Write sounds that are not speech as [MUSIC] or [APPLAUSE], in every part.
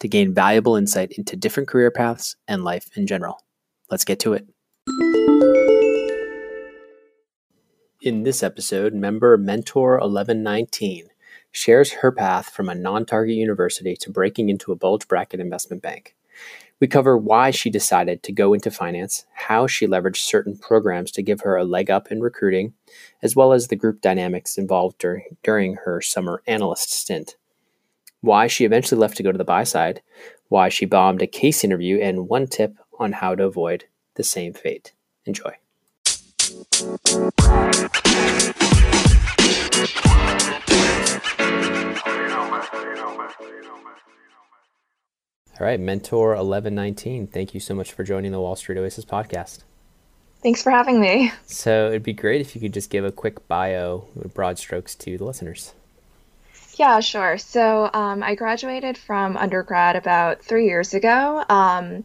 to gain valuable insight into different career paths and life in general. Let's get to it. In this episode, member Mentor 1119 shares her path from a non target university to breaking into a bulge bracket investment bank. We cover why she decided to go into finance, how she leveraged certain programs to give her a leg up in recruiting, as well as the group dynamics involved dur- during her summer analyst stint, why she eventually left to go to the buy side, why she bombed a case interview, and one tip on how to avoid the same fate. Enjoy. All right, Mentor 1119, thank you so much for joining the Wall Street Oasis podcast. Thanks for having me. So it'd be great if you could just give a quick bio, broad strokes to the listeners. Yeah, sure. So um, I graduated from undergrad about three years ago. Um,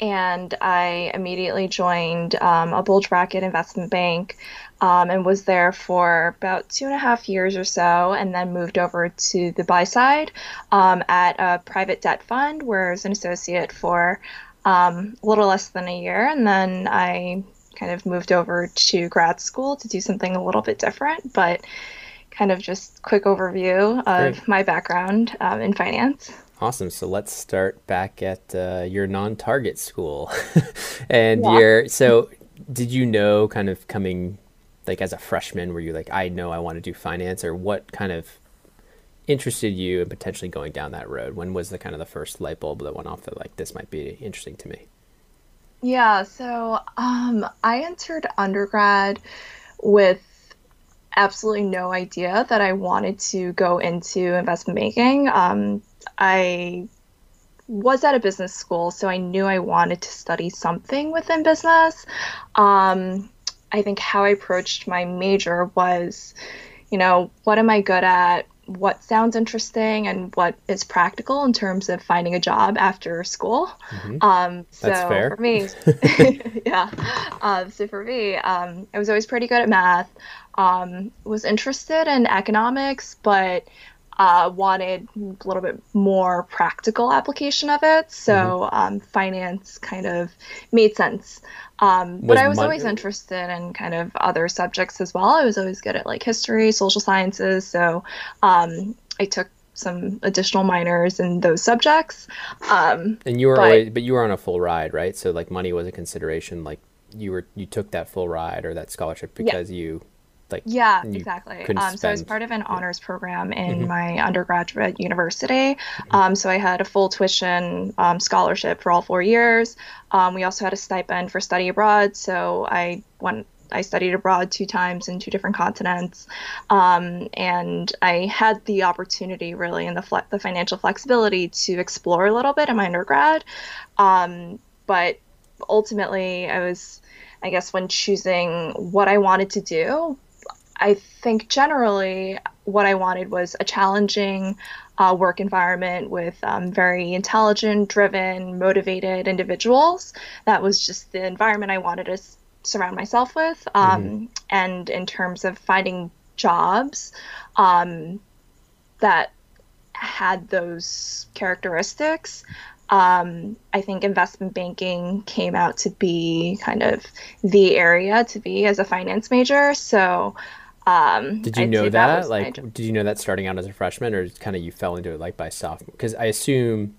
and I immediately joined um, a bulge bracket investment bank um, and was there for about two and a half years or so, and then moved over to the buy side um, at a private debt fund where I was an associate for um, a little less than a year, and then I kind of moved over to grad school to do something a little bit different, but kind of just quick overview of Great. my background um, in finance. Awesome. So let's start back at uh, your non-target school, [LAUGHS] and yeah. your so did you know kind of coming like as a freshman were you like I know I want to do finance or what kind of interested you in potentially going down that road? When was the kind of the first light bulb that went off that like this might be interesting to me? Yeah, so um, I entered undergrad with absolutely no idea that I wanted to go into investment banking. Um, I was at a business school, so I knew I wanted to study something within business. Um, I think how I approached my major was, you know, what am I good at? What sounds interesting and what is practical in terms of finding a job after school. Mm-hmm. Um, so That's fair. for me, [LAUGHS] [LAUGHS] yeah. Uh, so for me, um, I was always pretty good at math. Um, was interested in economics, but uh, wanted a little bit more practical application of it. So mm-hmm. um, finance kind of made sense. Um, but I was mon- always interested in kind of other subjects as well. I was always good at like history, social sciences. So um, I took some additional minors in those subjects. Um, and you were but, always, but you were on a full ride, right? So like money was a consideration. Like you were, you took that full ride or that scholarship because yeah. you like yeah exactly um, so i was part of an honors program in mm-hmm. my undergraduate university mm-hmm. um, so i had a full tuition um, scholarship for all four years um, we also had a stipend for study abroad so i went I studied abroad two times in two different continents, um, and I had the opportunity, really, and the fle- the financial flexibility to explore a little bit in my undergrad. Um, but ultimately, I was I guess when choosing what I wanted to do, I think generally what I wanted was a challenging uh, work environment with um, very intelligent, driven, motivated individuals. That was just the environment I wanted to s- surround myself with. Um, mm-hmm. And in terms of finding jobs um, that had those characteristics, um, I think investment banking came out to be kind of the area to be as a finance major. So um, did you I'd know that? that like, did you know that starting out as a freshman, or kind of you fell into it like by sophomore? Because I assume,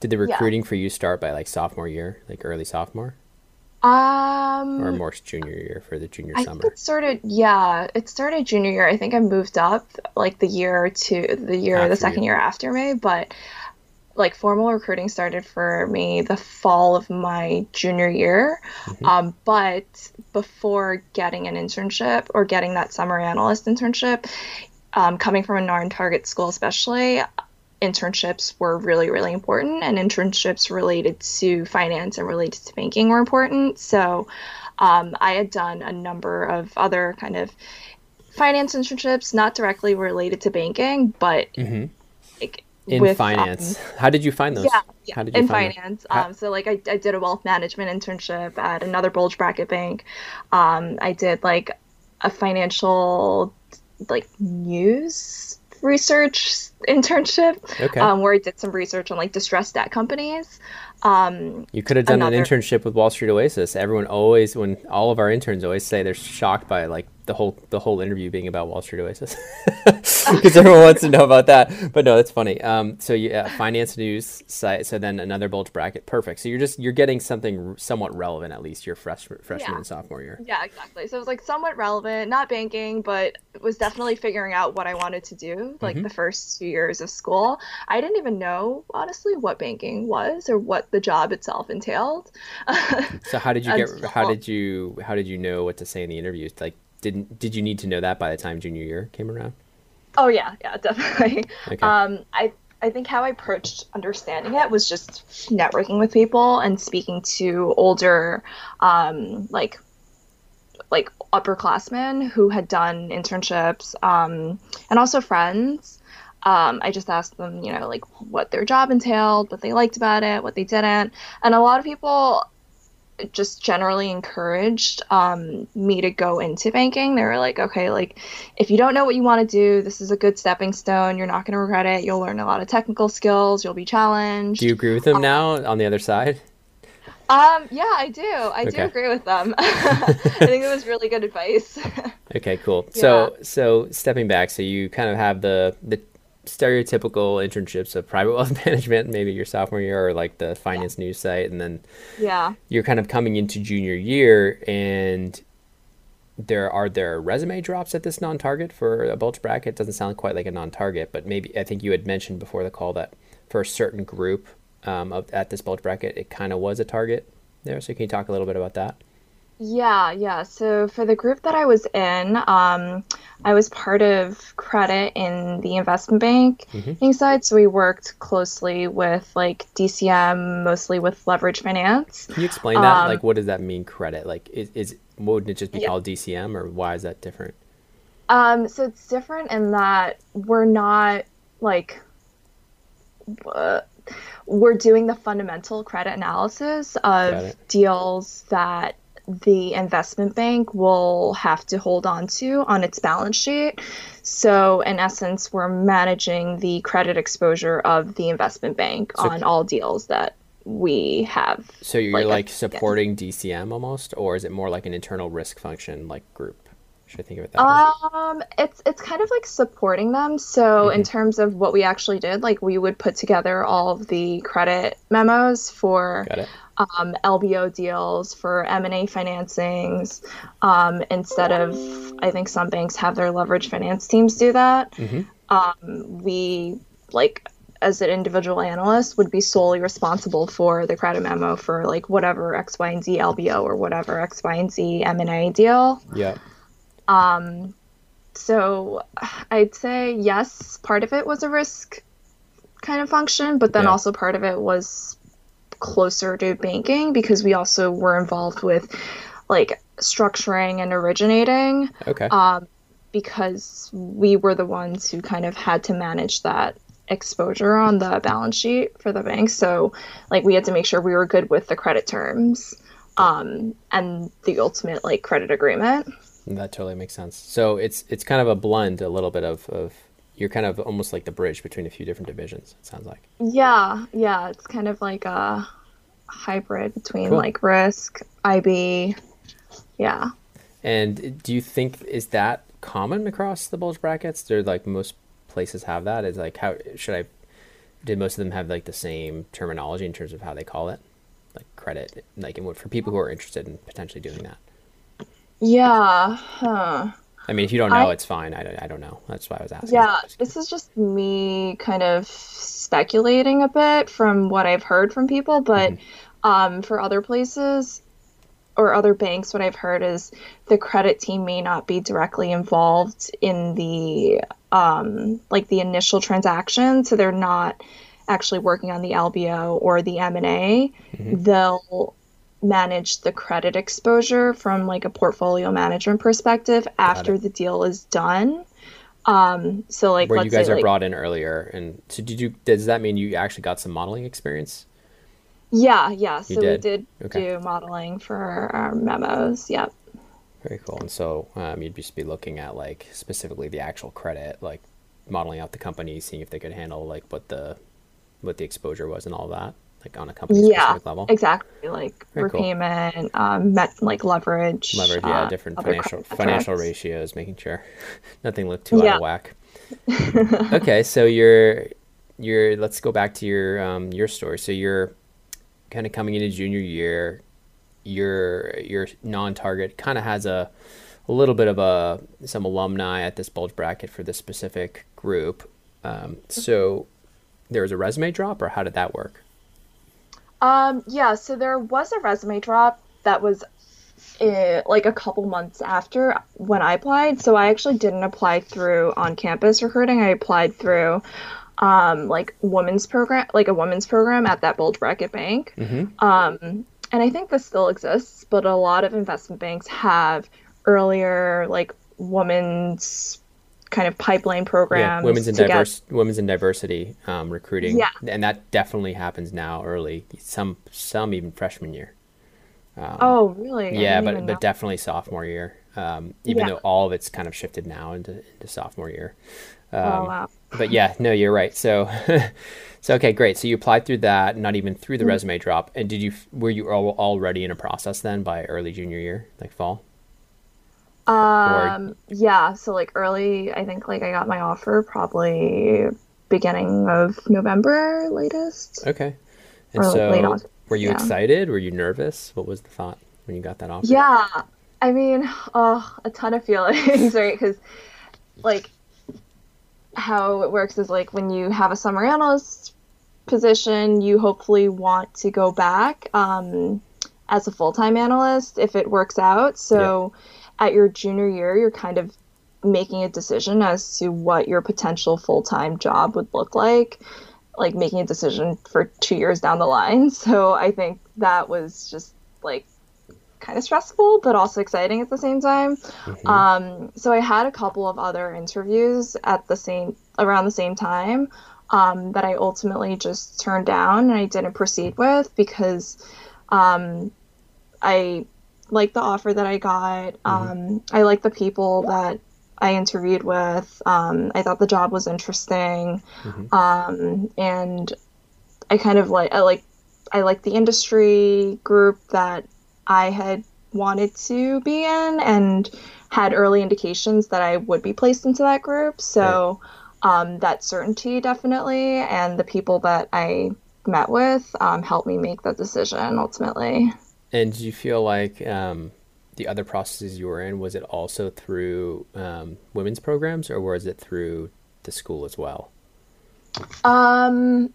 did the recruiting yeah. for you start by like sophomore year, like early sophomore? Um, or more junior year for the junior I summer. Think it started, yeah, it started junior year. I think I moved up like the year to the year, after the second you. year after me, but like formal recruiting started for me the fall of my junior year. Mm-hmm. Um, but before getting an internship or getting that summer analyst internship, um, coming from a non-target school, especially, internships were really, really important, and internships related to finance and related to banking were important. So um, I had done a number of other kind of finance internships, not directly related to banking, but mm-hmm. like, in with, finance. Um, How did you find those? Yeah, yeah. How did you in finance. Um, so like I, I did a wealth management internship at another bulge bracket bank. Um, I did like a financial like news research internship okay. um, where I did some research on like distressed debt companies. Um, you could have done another... an internship with Wall Street Oasis. Everyone always, when all of our interns always say they're shocked by like the whole the whole interview being about Wall Street Oasis [LAUGHS] because everyone wants to know about that. But no, that's funny. Um, so yeah, finance news site. So then another bulge bracket. Perfect. So you're just you're getting something somewhat relevant at least your freshman freshman yeah. and sophomore year. Yeah, exactly. So it was like somewhat relevant, not banking, but it was definitely figuring out what I wanted to do. Like mm-hmm. the first two years of school, I didn't even know honestly what banking was or what the job itself entailed. [LAUGHS] so how did you get? How did you how did you know what to say in the interviews? Like didn't did you need to know that by the time junior year came around? Oh yeah, yeah, definitely. Okay. Um, I I think how I approached understanding it was just networking with people and speaking to older, um, like like upperclassmen who had done internships, um, and also friends. Um, I just asked them, you know, like what their job entailed, what they liked about it, what they didn't, and a lot of people just generally encouraged um, me to go into banking. They were like, okay, like if you don't know what you want to do, this is a good stepping stone. You're not going to regret it. You'll learn a lot of technical skills. You'll be challenged. Do you agree with them um, now on the other side? Um, yeah, I do. I okay. do agree with them. [LAUGHS] I [LAUGHS] think it was really good advice. [LAUGHS] okay, cool. Yeah. So, so stepping back, so you kind of have the the stereotypical internships of private wealth [LAUGHS] management, maybe your sophomore year or like the finance yeah. news site, and then yeah, you're kind of coming into junior year, and there are there resume drops at this non-target for a bulge bracket. Doesn't sound quite like a non-target, but maybe I think you had mentioned before the call that for a certain group um, of, at this bulge bracket, it kind of was a target there. So can you talk a little bit about that? Yeah, yeah. So for the group that I was in, um, I was part of credit in the investment bank mm-hmm. side. So we worked closely with like DCM, mostly with leverage finance. Can you explain that? Um, like, what does that mean, credit? Like, is, is wouldn't it just be yeah. called DCM, or why is that different? Um, so it's different in that we're not like. Uh, we're doing the fundamental credit analysis of deals that the investment bank will have to hold on to on its balance sheet. So, in essence, we're managing the credit exposure of the investment bank so, on all deals that we have. So, you're like, like supporting DCM almost, or is it more like an internal risk function like group? Should I think of it that um, way? it's it's kind of like supporting them. So mm-hmm. in terms of what we actually did, like we would put together all of the credit memos for um, LBO deals for M&A financings um, instead of I think some banks have their leverage finance teams do that. Mm-hmm. Um, we like as an individual analyst would be solely responsible for the credit memo for like whatever X, Y, and Z LBO or whatever X, Y, and Z M&A deal. Yeah. Um, so I'd say yes, part of it was a risk kind of function, but then yeah. also part of it was closer to banking because we also were involved with like structuring and originating. Okay. Um, because we were the ones who kind of had to manage that exposure on the balance sheet for the bank. So, like, we had to make sure we were good with the credit terms um, and the ultimate like credit agreement. That totally makes sense. So it's it's kind of a blend, a little bit of, of you're kind of almost like the bridge between a few different divisions. It sounds like. Yeah, yeah, it's kind of like a hybrid between cool. like risk, IB, yeah. And do you think is that common across the bulge brackets? Do like most places have that? Is like how should I? Did most of them have like the same terminology in terms of how they call it? Like credit, like for people who are interested in potentially doing that? Yeah. Huh. I mean, if you don't know, I, it's fine. I don't, I don't know. That's why I was asking. Yeah, this is just me kind of speculating a bit from what I've heard from people, but mm-hmm. um, for other places or other banks, what I've heard is the credit team may not be directly involved in the um, like the initial transaction, so they're not actually working on the LBO or the M and A. Mm-hmm. They'll manage the credit exposure from like a portfolio management perspective after the deal is done. Um, so like where you guys say, are like, brought in earlier, and so did you? Does that mean you actually got some modeling experience? Yeah, yeah. So did? we did okay. do modeling for our memos. Yep. Very cool. And so um, you'd just be looking at like specifically the actual credit, like modeling out the company, seeing if they could handle like what the what the exposure was and all that like on a company yeah, level. Exactly, like Very repayment, cool. um, met, like leverage. Leverage, yeah, uh, different financial financial ratios, making sure [LAUGHS] nothing looked too yeah. out of whack. [LAUGHS] okay, so you're you're let's go back to your um, your story. So you're kind of coming into junior year. Your your non-target kind of has a a little bit of a some alumni at this bulge bracket for this specific group. Um, so there was a resume drop, or how did that work? Um, yeah, so there was a resume drop that was uh, like a couple months after when I applied. So I actually didn't apply through on campus recruiting. I applied through um, like women's program, like a women's program at that bulge bracket bank. Mm-hmm. Um, and I think this still exists, but a lot of investment banks have earlier like women's kind of pipeline programs. Yeah, women's and diverse, get... women's and diversity um, recruiting. Yeah, and that definitely happens now early. Some some even freshman year. Um, oh, really? Yeah, but but definitely sophomore year. Um, even yeah. though all of it's kind of shifted now into, into sophomore year. oh um, wow. But yeah, no, you're right. So, [LAUGHS] so okay, great. So you applied through that, not even through the mm-hmm. resume drop. And did you were you already in a process then by early junior year, like fall? Um, or... yeah. So like early, I think like I got my offer probably beginning of November latest. Okay. And so, were you yeah. excited? Were you nervous? What was the thought when you got that offer? Yeah. I mean, oh, a ton of feelings, [LAUGHS] right? Because, like, how it works is like when you have a summer analyst position, you hopefully want to go back um, as a full time analyst if it works out. So, yeah at your junior year, you're kind of making a decision as to what your potential full time job would look like, like making a decision for two years down the line. [LAUGHS] So I think that was just like kind of stressful, but also exciting at the same time. Mm-hmm. Um, so I had a couple of other interviews at the same around the same time um, that I ultimately just turned down and I didn't proceed with because um, I like the offer that I got. Mm-hmm. Um, I like the people that I interviewed with. Um, I thought the job was interesting, mm-hmm. um, and I kind of like I like I like the industry group that I had wanted to be in, and had early indications that I would be placed into that group. So right. um, that certainty definitely, and the people that I met with um, helped me make that decision ultimately. And do you feel like um, the other processes you were in was it also through um, women's programs, or was it through the school as well? Um,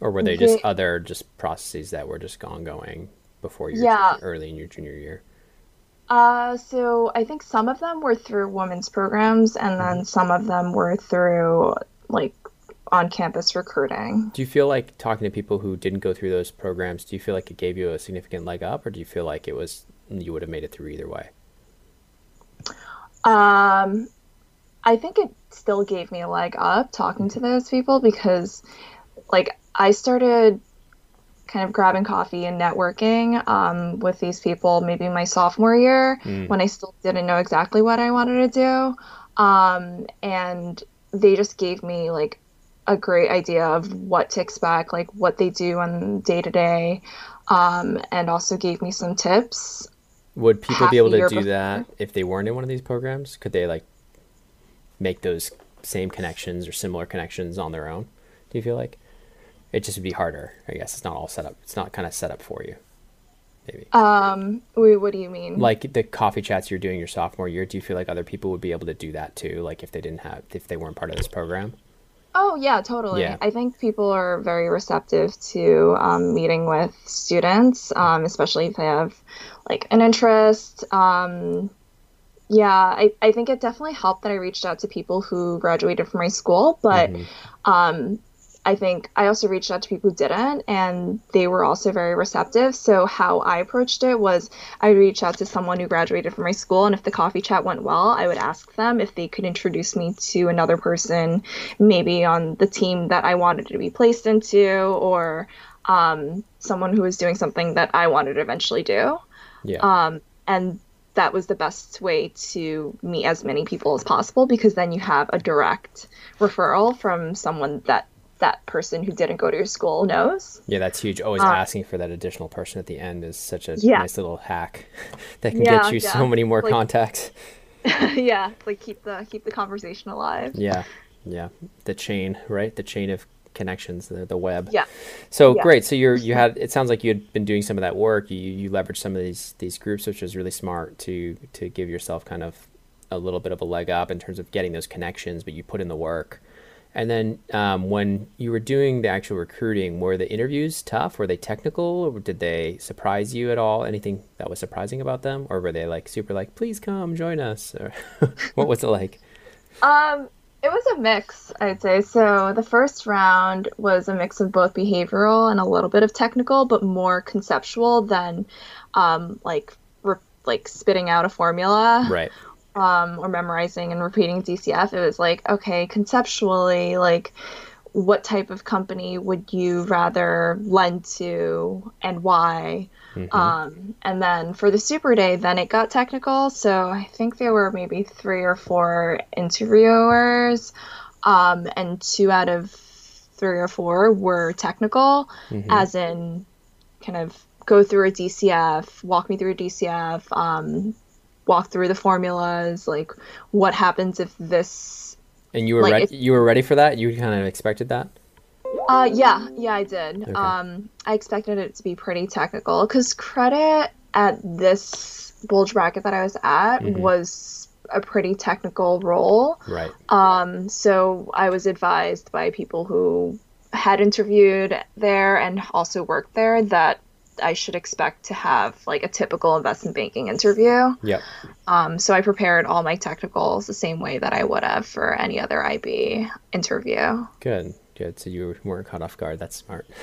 or were they just the, other just processes that were just ongoing before your yeah. early in your junior year? Uh, so I think some of them were through women's programs, and then mm-hmm. some of them were through like on campus recruiting. Do you feel like talking to people who didn't go through those programs, do you feel like it gave you a significant leg up or do you feel like it was you would have made it through either way? Um I think it still gave me a leg up talking to those people because like I started kind of grabbing coffee and networking um, with these people maybe my sophomore year mm. when I still didn't know exactly what I wanted to do. Um, and they just gave me like a great idea of what to expect, like what they do on day to day, and also gave me some tips. Would people be able to do before. that if they weren't in one of these programs? Could they like make those same connections or similar connections on their own? Do you feel like it just would be harder? I guess it's not all set up. It's not kind of set up for you. maybe? Um, wait, what do you mean? Like the coffee chats you're doing your sophomore year, do you feel like other people would be able to do that too? Like if they didn't have, if they weren't part of this program? Oh yeah, totally. Yeah. I think people are very receptive to um, meeting with students, um, especially if they have like an interest. Um, yeah, I, I think it definitely helped that I reached out to people who graduated from my school, but mm-hmm. I think I also reached out to people who didn't, and they were also very receptive. So, how I approached it was I reached out to someone who graduated from my school, and if the coffee chat went well, I would ask them if they could introduce me to another person, maybe on the team that I wanted to be placed into, or um, someone who was doing something that I wanted to eventually do. Yeah. Um, and that was the best way to meet as many people as possible because then you have a direct referral from someone that that person who didn't go to your school knows. Yeah, that's huge. Always uh, asking for that additional person at the end is such a yeah. nice little hack [LAUGHS] that can yeah, get you yeah. so many more like, [LAUGHS] contacts. yeah, like keep the keep the conversation alive. Yeah, yeah, the chain, right? The chain of connections, the, the web. Yeah. So great. So you're you had. It sounds like you had been doing some of that work. You you leveraged some of these these groups, which was really smart to to give yourself kind of a little bit of a leg up in terms of getting those connections, but you put in the work. And then um, when you were doing the actual recruiting, were the interviews tough? Were they technical? Or did they surprise you at all? Anything that was surprising about them? Or were they like super like, please come join us? Or [LAUGHS] what was it like? Um, it was a mix, I'd say. So the first round was a mix of both behavioral and a little bit of technical, but more conceptual than um, like re- like spitting out a formula. Right um, or memorizing and repeating DCF, it was like, okay, conceptually, like, what type of company would you rather lend to and why? Mm-hmm. Um, and then for the Super Day, then it got technical. So I think there were maybe three or four interviewers, um, and two out of three or four were technical, mm-hmm. as in kind of go through a DCF, walk me through a DCF, um, walk through the formulas, like what happens if this. And you were like, ready. If, you were ready for that. You kind of expected that. Uh, yeah, yeah, I did. Okay. Um, I expected it to be pretty technical because credit at this bulge bracket that I was at mm-hmm. was a pretty technical role. Right. Um, so I was advised by people who had interviewed there and also worked there that I should expect to have like a typical investment banking interview. Yeah. Um, so I prepared all my technicals the same way that I would have for any other IB interview. Good, good. So you weren't caught off guard. That's smart. [LAUGHS]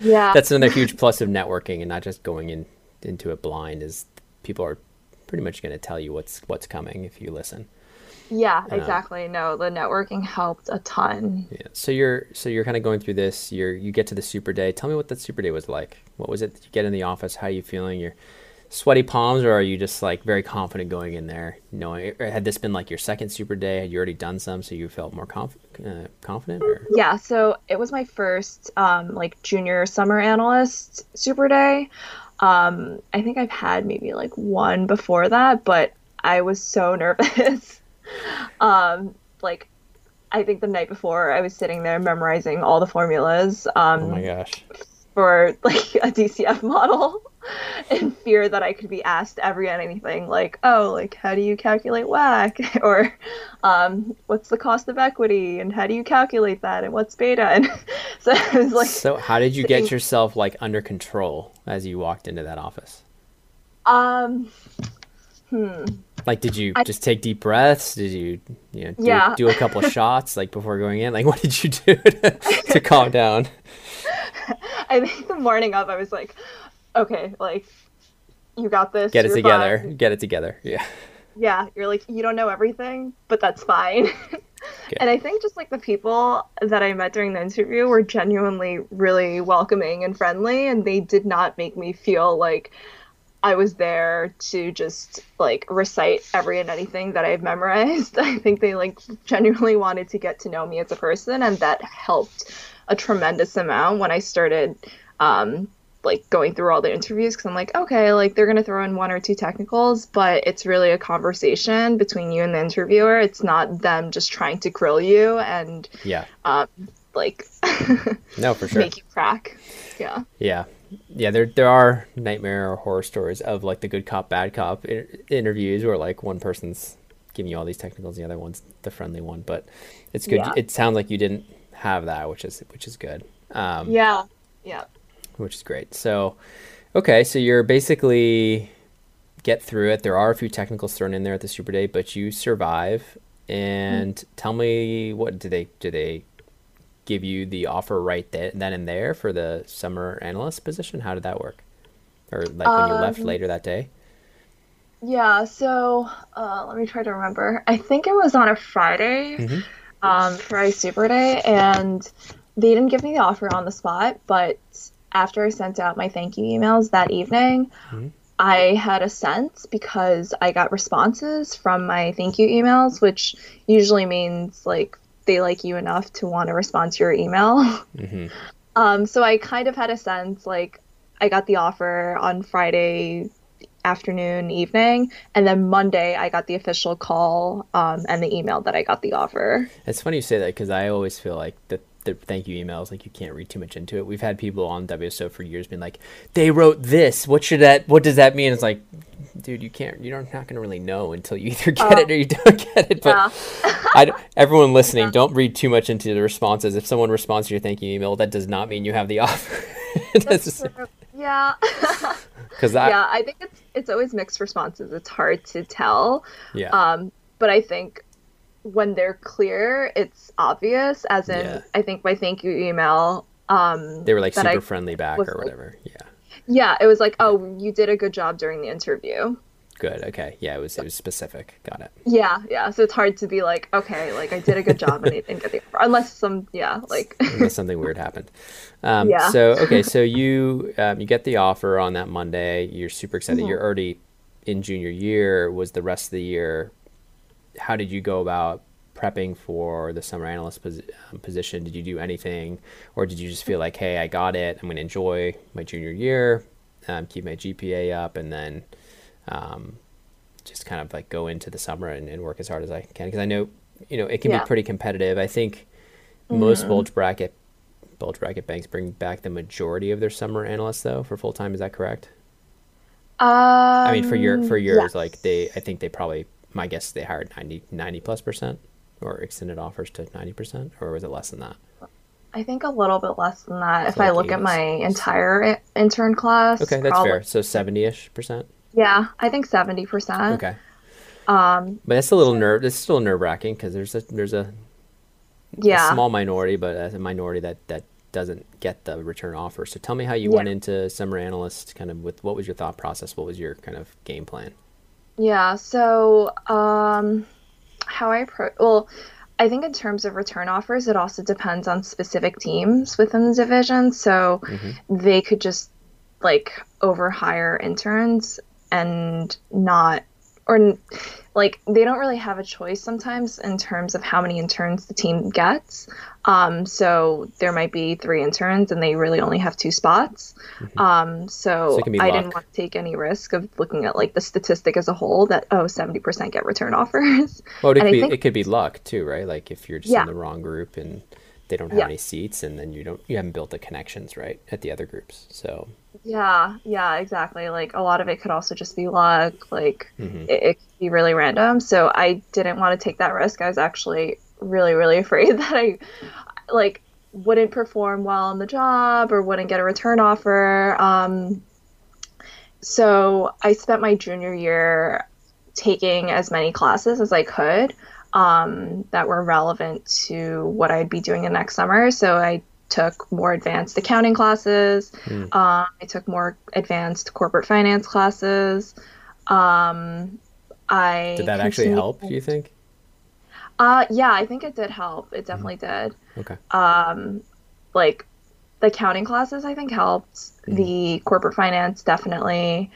Yeah. That's another huge plus of networking and not just going in into it blind. Is people are pretty much going to tell you what's what's coming if you listen. Yeah, exactly. no, the networking helped a ton. Yeah. So you're so you're kind of going through this. You're you get to the super day. Tell me what that super day was like. What was it? You get in the office. How are you feeling? You're sweaty palms, or are you just like very confident going in there? Knowing had this been like your second super day? Had you already done some, so you felt more conf- uh, confident? Or? Yeah. So it was my first um, like junior summer analyst super day. Um, I think I've had maybe like one before that, but I was so [LAUGHS] nervous um, like I think the night before I was sitting there memorizing all the formulas. Um, oh my gosh. For like [LAUGHS] a DCF model, [LAUGHS] in fear that I could be asked every and anything like, oh, like how do you calculate WACC, [LAUGHS] or um, what's the cost of equity, and how do you calculate that, and what's beta, and so it was like. So how did you get yourself like under control as you walked into that office? Um, hmm like, did you I, just take deep breaths? Did you, you know, do, yeah. do a couple of [LAUGHS] shots like before going in? Like, [LAUGHS] what did you do to, to calm down? [LAUGHS] I think the morning of, I was like, okay, like, you got this. Get it together. Fine. Get it together. Yeah. Yeah, you're like, you don't know everything, but that's fine. and I think just like the people that I met during the interview were genuinely really welcoming and friendly, and they did not make me feel like I was there to just like recite every and anything that I've memorized. [LAUGHS] I think they like genuinely wanted to get to know me as a person, and that helped a tremendous amount when I started um, like going through all the interviews because I'm like, okay, like they're gonna throw in one or two technicals, but it's really a conversation between you and the interviewer. It's not them just trying to grill you and yeah, um, like [LAUGHS] no, for sure, make you crack. Yeah. Yeah yeah, there there are nightmare or horror stories of like the good cop bad cop inter- interviews where like one person's giving you all these technicals, the other one's the friendly one. But it's good. Yeah. It sounds like you didn't have that, which is which is good. Um, yeah, yeah, which is great. So, okay, so you're basically get through it. There are a few technicals thrown in there at the Super Day, but you survive. And mm-hmm. tell me, what do they do? They give you the offer right then and there for the summer analyst position? How did that work? Or like when you left um, later that day? Yeah, so uh, let me try to remember. I think it was on a Friday, mm-hmm. um, Friday Super Day, and they didn't give me the offer on the spot, but after I sent out my thank you emails that evening, mm-hmm. I had a sense because I got responses from my thank you emails, which usually means like they like you enough to want to respond to your email. [LAUGHS] Mm-hmm. Um, so I kind of had a sense like I got the offer on Friday afternoon, evening, and then Monday I got the official call um, and the email that I got the offer. It's funny you say that because I always feel like the the thank you emails like you can't read too much into it. We've had people on WSO for years being like, they wrote this. What should that? What does that mean? It's like, dude, you can't. You're not going to really know until you [LAUGHS] either get it or you don't get it. But yeah. I, everyone listening, yeah. don't read too much into the responses. If someone responds to your thank you email, that does not mean you have the [LAUGHS] offer. That's just, yeah. [LAUGHS] Because yeah, I think it's it's always mixed responses. It's hard to tell. Yeah. Um, but I think when they're clear, it's obvious. As in, yeah. I think my thank you email. Um, they were like super I friendly back or whatever. Like, yeah. Yeah, it was like, oh, you did a good job during the interview. Good. Okay. Yeah, it was it was specific. Got it. Yeah, yeah. So it's hard to be like, okay, like I did a good job and I didn't get the offer, unless some, yeah, like [LAUGHS] unless something weird happened. Um, yeah. So okay, so you um, you get the offer on that Monday. You're super excited. Mm-hmm. You're already in junior year. Was the rest of the year how did you go about prepping for the summer analyst pos- um, position? Did you do anything, or did you just feel like, hey, I got it. I'm going to enjoy my junior year, um, keep my GPA up, and then um, just kind of like go into the summer and, and work as hard as I can? Because I know, you know, it can yeah. be pretty competitive. I think mm-hmm. most bulge bracket bulge bracket banks bring back the majority of their summer analysts though for full time. Is that correct? Um, I mean, for your for yours, yes. like they, I think they probably my guess they hired 90, 90 plus percent or extended offers to 90 percent or was it less than that? I think a little bit less than that if like i look at my entire intern class okay that's fair. So 70ish percent? Yeah i think 70 percent. Okay. Um but it's a little nerve it's still nerve wracking because there's a there's a yeah. a small minority but as a minority that that doesn't get the return offer. So tell me how you yeah. went into summer analyst kind of with what was your thought process? What was your kind of game plan yeah. So, um, how I approach, well, I think in terms of return offers, it also depends on specific teams within the division. So mm-hmm. they could just like overhire interns and not, or like they don't really have a choice sometimes in terms of how many interns the team gets. Um, so there might be three interns and they really only have two spots. Mm-hmm. Um, so, so I didn't want to take any risk of looking at like the statistic as a whole that oh 70% get return [LAUGHS] offers. Well, it could, be, think, it could be luck too, right? Like if you're just yeah. in the wrong group and they don't have yeah. any seats and then you don't you haven't built the connections right at the other groups. So yeah, yeah, exactly. Like a lot of it could also just be luck. Like mm-hmm. it, it could be really random. So I didn't want to take that risk. I was actually really, really [LAUGHS] afraid that I like wouldn't perform well on the job or wouldn't get a return offer. Um, so I spent my junior year taking as many classes as I could um, that were relevant to what I'd be doing the next summer. So I took more advanced accounting classes. Mm. Um, I took more advanced corporate finance classes. Um, I did that actually help? Do you think? Uh, yeah, I think it did help. It definitely mm. did. Okay. Um, like the accounting classes, I think helped. Mm. The corporate finance definitely.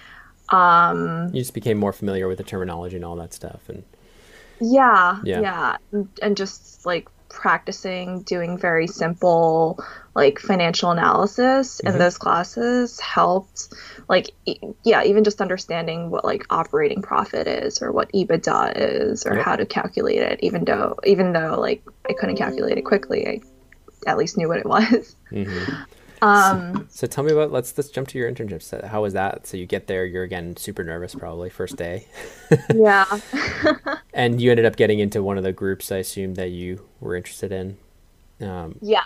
Um, you just became more familiar with the terminology and all that stuff, and yeah, yeah, yeah. And, and just like practicing doing very simple like financial analysis mm-hmm. in those classes helped like e- yeah even just understanding what like operating profit is or what ebitda is or yep. how to calculate it even though even though like i couldn't calculate it quickly i at least knew what it [LAUGHS] was mm-hmm. Um, so, so, tell me about let's let's jump to your internships. How was that? So you get there, you're again super nervous, probably first day. [LAUGHS] yeah. [LAUGHS] and you ended up getting into one of the groups I assume that you were interested in. Um, yeah.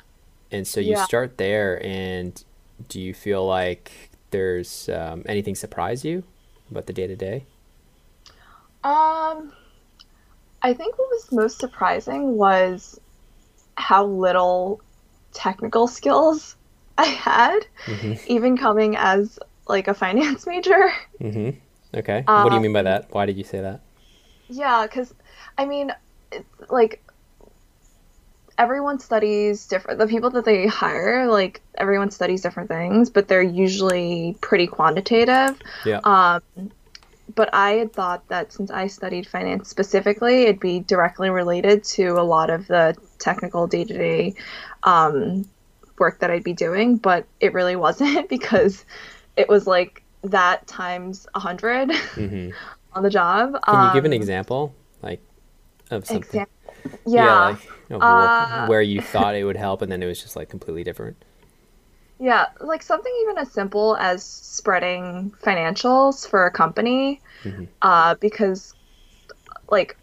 And so you yeah. start there, and do you feel like there's um, anything surprise you about the day to day? Um, I think what was most surprising was how little technical skills I had, mm-hmm. even coming as like a finance [LAUGHS] major. Mm-hmm. Okay. Um, what do you mean by that? Why did you say that? Yeah, because I mean, like everyone studies different. The people that they hire, like everyone studies different things, but they're usually pretty quantitative. Yeah. Um, but I had thought that since I studied finance specifically, it'd be directly related to a lot of the technical day to day work that I'd be doing, but it really wasn't [LAUGHS] because it was like that times a 100 mm-hmm. [LAUGHS] on the job. Can you give an um, example, like of something? Example. Yeah, yeah like, uh, where you [LAUGHS] thought it would help, and then it was just like completely different. Yeah, like something even as simple as spreading financials for a company, mm-hmm. uh, because like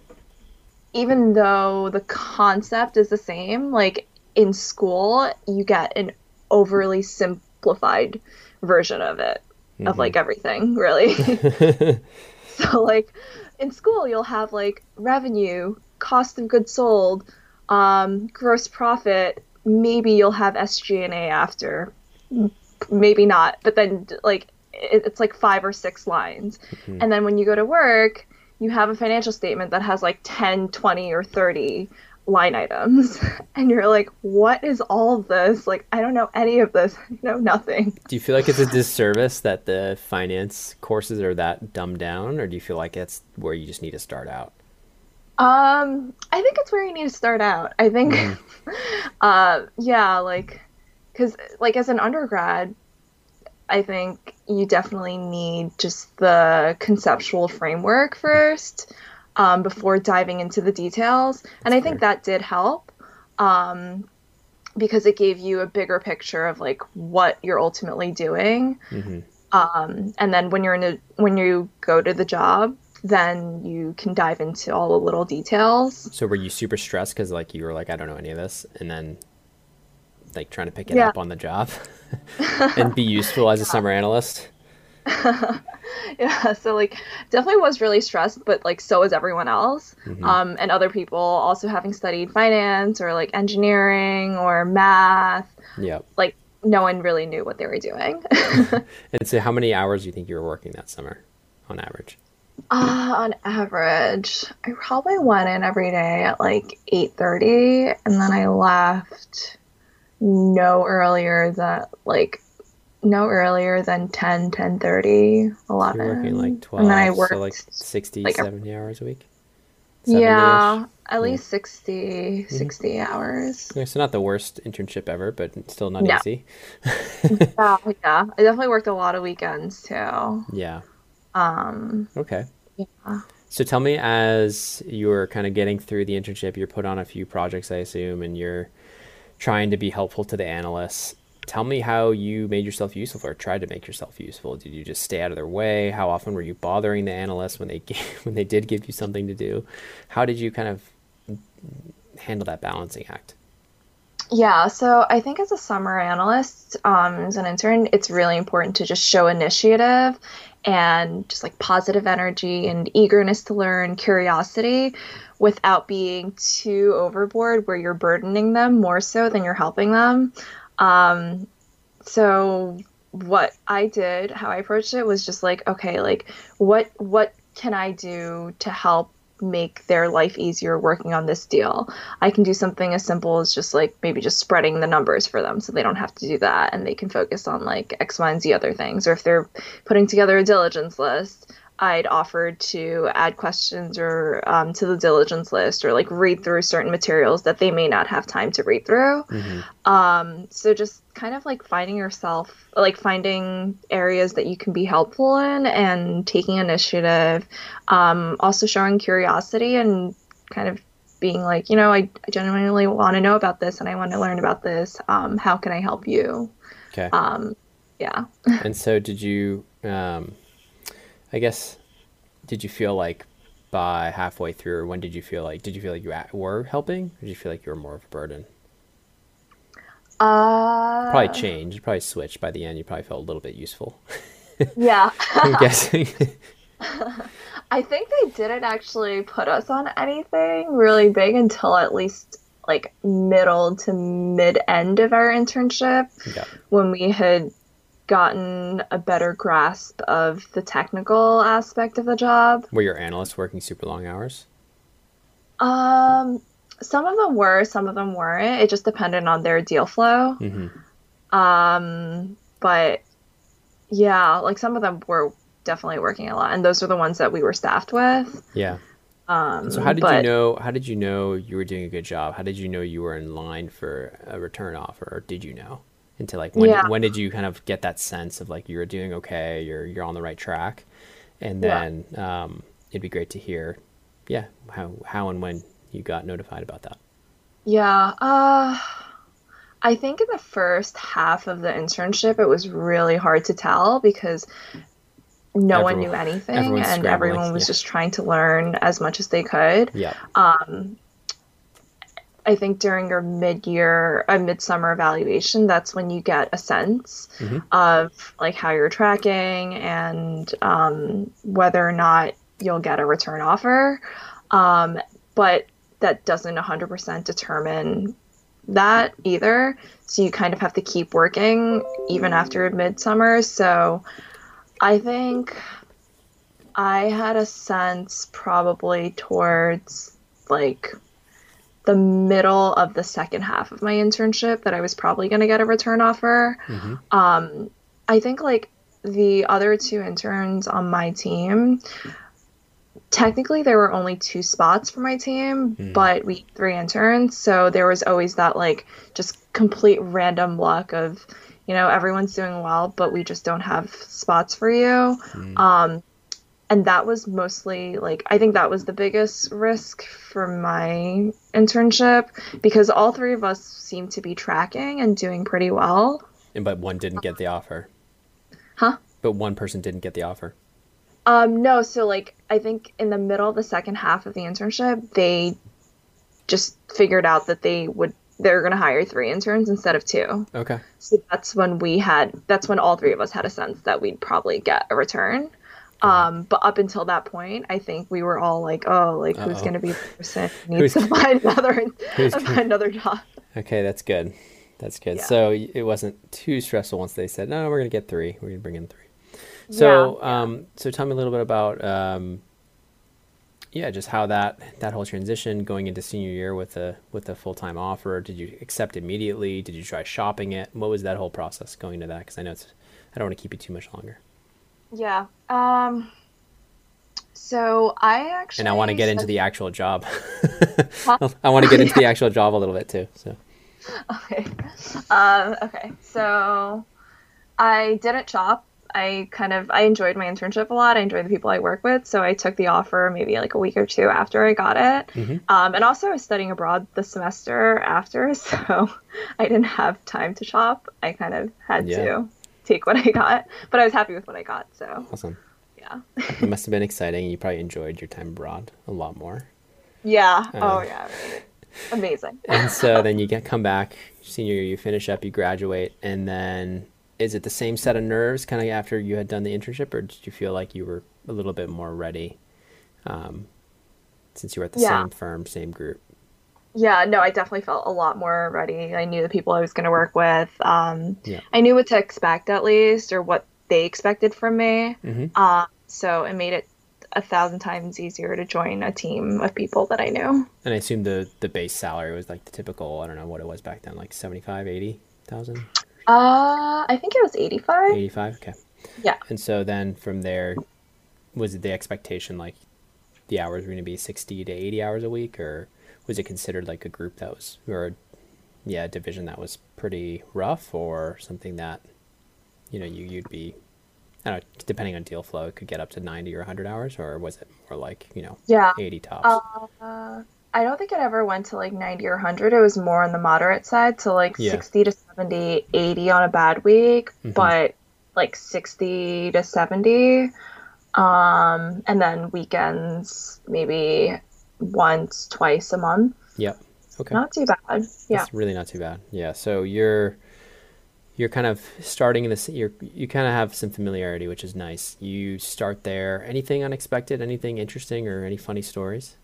even though the concept is the same, like in school, you get an overly simplified version of it, mm-hmm. of like everything, really. [LAUGHS] [LAUGHS] so, like, in school, you'll have like revenue, cost of goods sold, um, gross profit. Maybe you'll have SG&A after, maybe not. But then, like, it, it's like five or six lines. Mm-hmm. And then when you go to work, you have a financial statement that has like 10, 20, or 30 line items [LAUGHS] and you're like what is all this? Like i don't know any of this. I know nothing. Do you feel like it's a disservice that the finance courses are that dumbed down or do you feel like it's where you just need to start out? Um i think it's where you need to start out. I think mm. [LAUGHS] uh yeah like because like as an undergrad i think you definitely need just the conceptual framework first um, before diving into the details. That's and I think that did help um, because it gave you a bigger picture of like what you're ultimately doing. Mm-hmm. Um, and then when you're in a, when you go to the job, then you can dive into all the little details. So were you super stressed because like you were like I don't know any of this, and then like trying to pick it yeah. up on the job [LAUGHS] [LAUGHS] and be useful as a summer analyst? [LAUGHS] yeah, so like definitely was really stressed, but like so is everyone else. Mm-hmm. Um, and other people also having studied finance or like engineering or math. Yeah. Like no one really knew what they were doing. [LAUGHS] [LAUGHS] and so how many hours do you think you were working that summer on average? Uh, on average, I probably went in every day at like 8:30 and then I left no earlier than like no earlier than 10, 10 30, 11. So you're working like 12, and then I worked so like 60, like 70 a, hours a week? Yeah, at least 60, mm-hmm. 60 hours. Okay, so not the worst internship ever, but still not no. easy. [LAUGHS] yeah, yeah. I definitely worked a lot of weekends too. Yeah. Um, okay. Yeah. So tell me, as you're kind of getting through the internship, you're put on a few projects, I assume, and you're trying to be helpful to the analysts tell me how you made yourself useful or tried to make yourself useful. Did you just stay out of their way? How often were you bothering the analysts when they gave, [LAUGHS] when they did give you something to do? How did you kind of handle that balancing act? Yeah, so I think as a summer analyst, um, as an intern, it's really important to just show initiative and just like positive energy and eagerness to learn, curiosity, without being too overboard where you're burdening them more so than you're helping them. Um, so what I did, how I approached it was just like, okay, like what what can I do to help make their life easier working on this deal? I can do something as simple as just like maybe just spreading the numbers for them so they don't have to do that and they can focus on like X, Y, and Z other things. Or if they're putting together a diligence list, I'd offered to add questions or um, to the diligence list or like read through certain materials that they may not have time to read through. Mm-hmm. Um, so just kind of like finding yourself, like finding areas that you can be helpful in and taking initiative. Um, also showing curiosity and kind of being like, you know, I, I genuinely want to know about this and I want to learn about this. Um, how can I help you? Okay. Um, yeah. [LAUGHS] and so, did you? I guess, did you feel like by halfway through, or when did you feel like? Did you feel like you were helping, or did you feel like you were more of a burden? Uh, probably changed. Probably switched by the end. You probably felt a little bit useful. Yeah. [LAUGHS] [LAUGHS] I'm guessing. [LAUGHS] I think they didn't actually put us on anything really big until at least like middle to mid end of our internship yeah. when we had gotten a better grasp of the technical aspect of the job. Were your analysts working super long hours? Um, some of them were, some of them weren't. It just depended on their deal flow. Mm-hmm. Um, but yeah, like some of them were definitely working a lot, and those are the ones that we were staffed with. Yeah. Um, so how did but, you know? How did you know you were doing a good job? How did you know you were in line for a return offer, or did you know? Until like when? Yeah. When did you kind of get that sense of like you're doing okay, you're you're on the right track, and then yeah. um, it'd be great to hear, yeah, how how and when you got notified about that. Yeah. Uh, I think in the first half of the internship, it was really hard to tell because no everyone, one knew [LAUGHS] anything and everyone was yeah. just trying to learn as much as they could. Yeah. Um, I think during your mid-year, a midsummer evaluation, that's when you get a sense mm-hmm. of like how you're tracking and um, whether or not you'll get a return offer. Um, but that doesn't 100% determine that either. So you kind of have to keep working even after midsummer. So I think I had a sense probably towards like the middle of the second half of my internship that I was probably going to get a return offer. Mm-hmm. Um, I think like the other two interns on my team, technically there were only two spots for my team, Mm. but we three interns, so there was always that like just complete random luck of you know everyone's doing well but we just don't have spots for you Mm. um and that was mostly like i think that was the biggest risk for my internship because all three of us seemed to be tracking and doing pretty well And but one didn't get the offer. Huh? But one person didn't get the offer. um no so like i think in the middle of the second half of the internship they just figured out that they would they're going to hire three interns instead of two Okay. So that's when we had that's when all three of us had a sense that we'd probably get a return. Um, but up until that point, I think we were all like, "Oh, like who's Uh-oh. going to be the person who [LAUGHS] needs to find another [LAUGHS] find another job?" Okay, that's good. That's good. Yeah. So it wasn't too stressful once they said, "No, we're gonna get three. We're gonna bring in three. So, Yeah, yeah. um, so tell me a little bit about, um, yeah, just how that that whole transition going into senior year with a with a full time offer. Did you accept immediately? Did you try shopping it? What was that whole process going into that? Because I know it's, I don't want to keep you too much longer. Yeah. Um. So I actually And I want to get into the actual job. Huh? [LAUGHS] I want to get into the [LAUGHS] actual job a little bit too. So Okay. Um, okay. So I didn't shop. I kind of I enjoyed my internship a lot. I enjoyed the people I work with, so I took the offer maybe like a week or two after I got it. Mhm. Um, and also I was studying abroad the semester after, [LAUGHS] so I didn't have time to shop. I kind of had Yeah. to take what I got, but I was happy with what I got. So awesome. yeah, It must have been [LAUGHS] exciting. You probably enjoyed your time abroad a lot more. yeah. Uh, oh yeah, right. amazing. [LAUGHS] and so then you [LAUGHS] get come back senior year you finish up you graduate and then is it the same set of nerves kind of after you had done the internship or did you feel like you were a little bit more ready um, since you were at the Yeah. same firm same group Yeah, no, I definitely felt a lot more ready. I knew the people I was going to work with. Um, Yeah. I knew what to expect at least, or what they expected from me. Mhm. Um, so it made it a thousand times easier to join a team of people that I knew. and i assume the the base salary was like the typical i don't know what it was back then like 75 80000 Uh, I think it was 85. 85 okay Yeah. and so then from there was it the expectation like the hours were going to be 60 to 80 hours a week or was it considered like a group that was or yeah a division that was pretty rough or something that you know you, you'd be I don't know, depending on deal flow, it could get up to 90 or 100 hours, or was it more like, you know, Yeah. 80 tops? Uh, I don't think it ever went to like 90 or 100. It was more on the moderate side, so like yeah. 60 to 70, 80 on a bad week, mm-hmm. but like 60 to 70. Um, and then weekends maybe once, twice a month. Yep. Okay. Not too bad. Yeah. That's really not too bad. Yeah. So you're you're kind of starting in this you're you kind of have some familiarity which is nice you start there anything unexpected anything interesting or any funny stories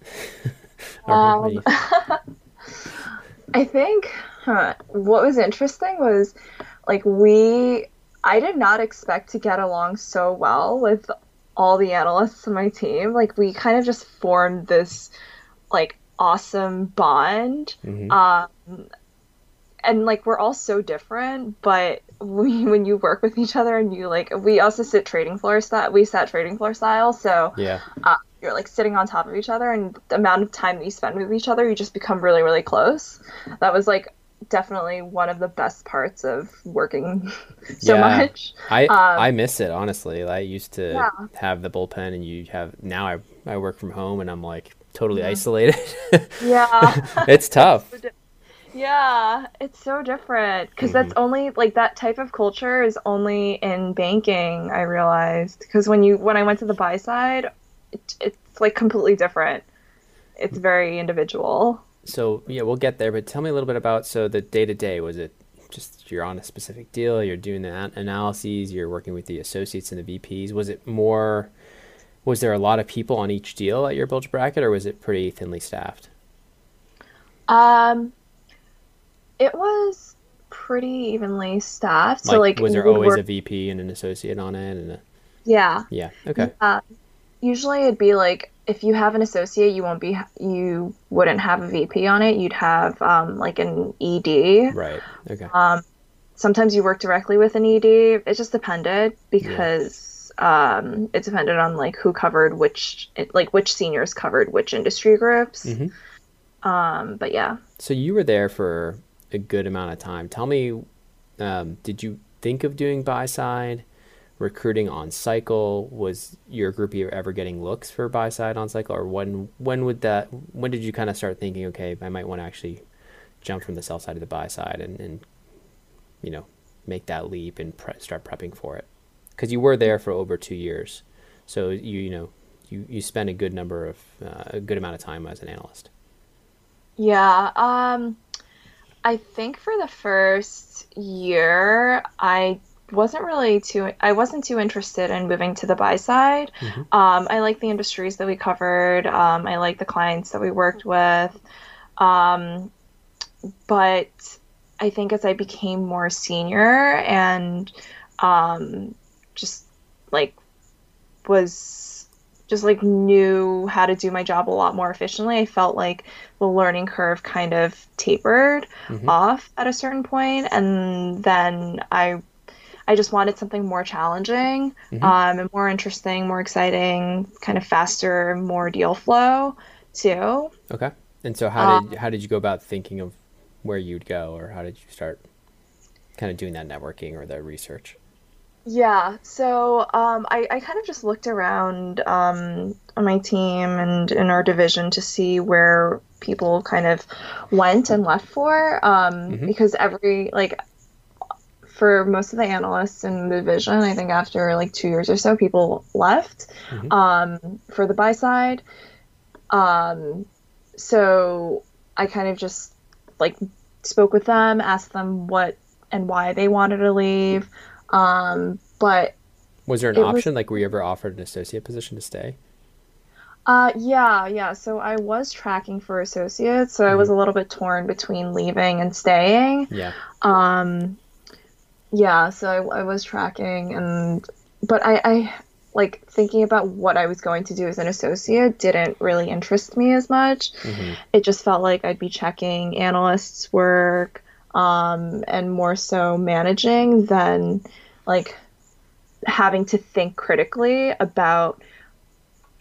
[LAUGHS] um, [LAUGHS] i think huh, what was interesting was like we i did not expect to get along so well with all the analysts on my team like we kind of just formed this like awesome bond. Mm-hmm. um and like we're all so different but we, [LAUGHS] when you work with each other and you like we also sit trading floor style we sat trading floor style so yeah. uh, you're like sitting on top of each other and the amount of time that you spend with each other you just become really really close. That was like definitely one of the best parts of working [LAUGHS] so yeah, much i um, i miss it honestly i used to yeah. have the bullpen and you have now i i work from home and i'm like totally mm-hmm. isolated [LAUGHS] yeah [LAUGHS] it's tough yeah, it's so different because mm-hmm. that's only like that type of culture is only in banking. I realized because when you when I went to the buy side, it, it's like completely different. It's very individual. So yeah, we'll get there. But tell me a little bit about so the day to day. Was it just you're on a specific deal, you're doing the analyses, you're working with the associates and the VPs? Was it more? Was there a lot of people on each deal at your bulge bracket, or was it pretty thinly staffed? Um, it was pretty evenly staffed. Like, so like, was there always were... a VP and an associate on it? And a... yeah, yeah, okay. Uh, usually it'd be like if you have an associate, you won't be you wouldn't have a VP on it. You'd have um, like an ED. Right. Okay. Um, sometimes you work directly with an ED. It just depended because. Yeah. Um, it depended on like who covered which, like which seniors covered which industry groups. Mm-hmm. Um, but yeah. So you were there for a good amount of time. Tell me, um, did you think of doing buy side recruiting on cycle? Was your group ever getting looks for buy side on cycle, or when when would that? When did you kind of start thinking, okay, I might want to actually jump from the sell side to the buy side and, and you know make that leap and pre- start prepping for it? Because you were there for over two years, so you you know you you spent a good number of uh, a good amount of time as an analyst. Yeah. Um I think for the first year, I wasn't really too I wasn't too interested in moving to the buy side. Mm-hmm. Um, I like the industries that we covered. Um, I like the clients that we worked with. Um, but I think as I became more senior and um, just like was just like knew how to do my job a lot more efficiently. I felt like the learning curve kind of tapered mm-hmm. off at a certain point, and then I I just wanted something more challenging, mm-hmm. um, and more interesting, more exciting, kind of faster, more deal flow too. Okay. And so how did um, how did you go about thinking of where you'd go, or how did you start kind of doing that networking or the research? Yeah, so um, I, I kind of just looked around um, on my team and in our division to see where people kind of went and left for um, mm-hmm. because every like for most of the analysts in the division, I think after like two years or so, people left mm-hmm. um, for the buy side. Um, so I kind of just like spoke with them, asked them what and why they wanted to leave. Um, but was there an option? Was, like, were you ever offered an associate position to stay? Uh, yeah, yeah. So I was tracking for associates, so mm-hmm. I was mm-hmm. a little bit torn between leaving and staying. Yeah. Um, yeah. So I, I was tracking, and but I, I like thinking about what I was going to do as an associate didn't really interest me as much. Mm-hmm. It just felt like I'd be checking analysts' work um, and more so managing than like having to think critically about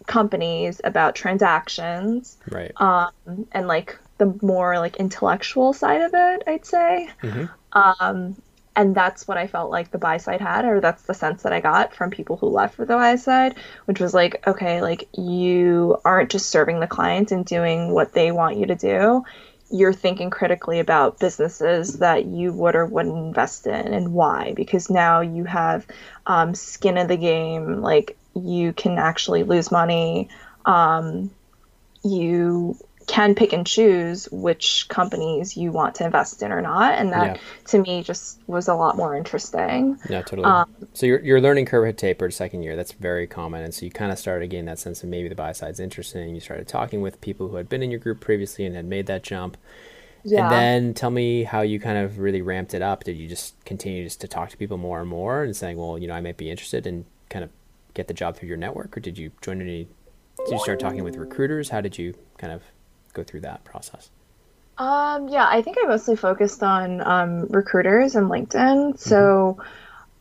companies, about transactions, right? Um, and like the more like intellectual side of it, I'd say. Mm-hmm. Um, and that's what I felt like the buy side had, or that's the sense that I got from people who left for the buy side, which was like, okay, like you aren't just serving the client and doing what they want you to do. You're thinking critically about businesses that you would or wouldn't invest in and why, because now you have um, skin in the game. Like you can actually lose money. Um, you can pick and choose which companies you want to invest in or not and that yeah. to me just was a lot more interesting. Yeah totally. Um, so your, your learning curve had tapered second year. That's very common and so you kind of started getting that sense of maybe the buy side's interesting. You started talking with people who had been in your group previously and had made that jump. Yeah. and then tell me how you kind of really ramped it up. Did you just continue just to talk to people more and more and saying well you know i might be interested and kind of get the job through your network or did you join any did you start talking with recruiters? How did you kind of go through that process? Um, yeah, I think I mostly focused on um, recruiters and LinkedIn. So mm-hmm.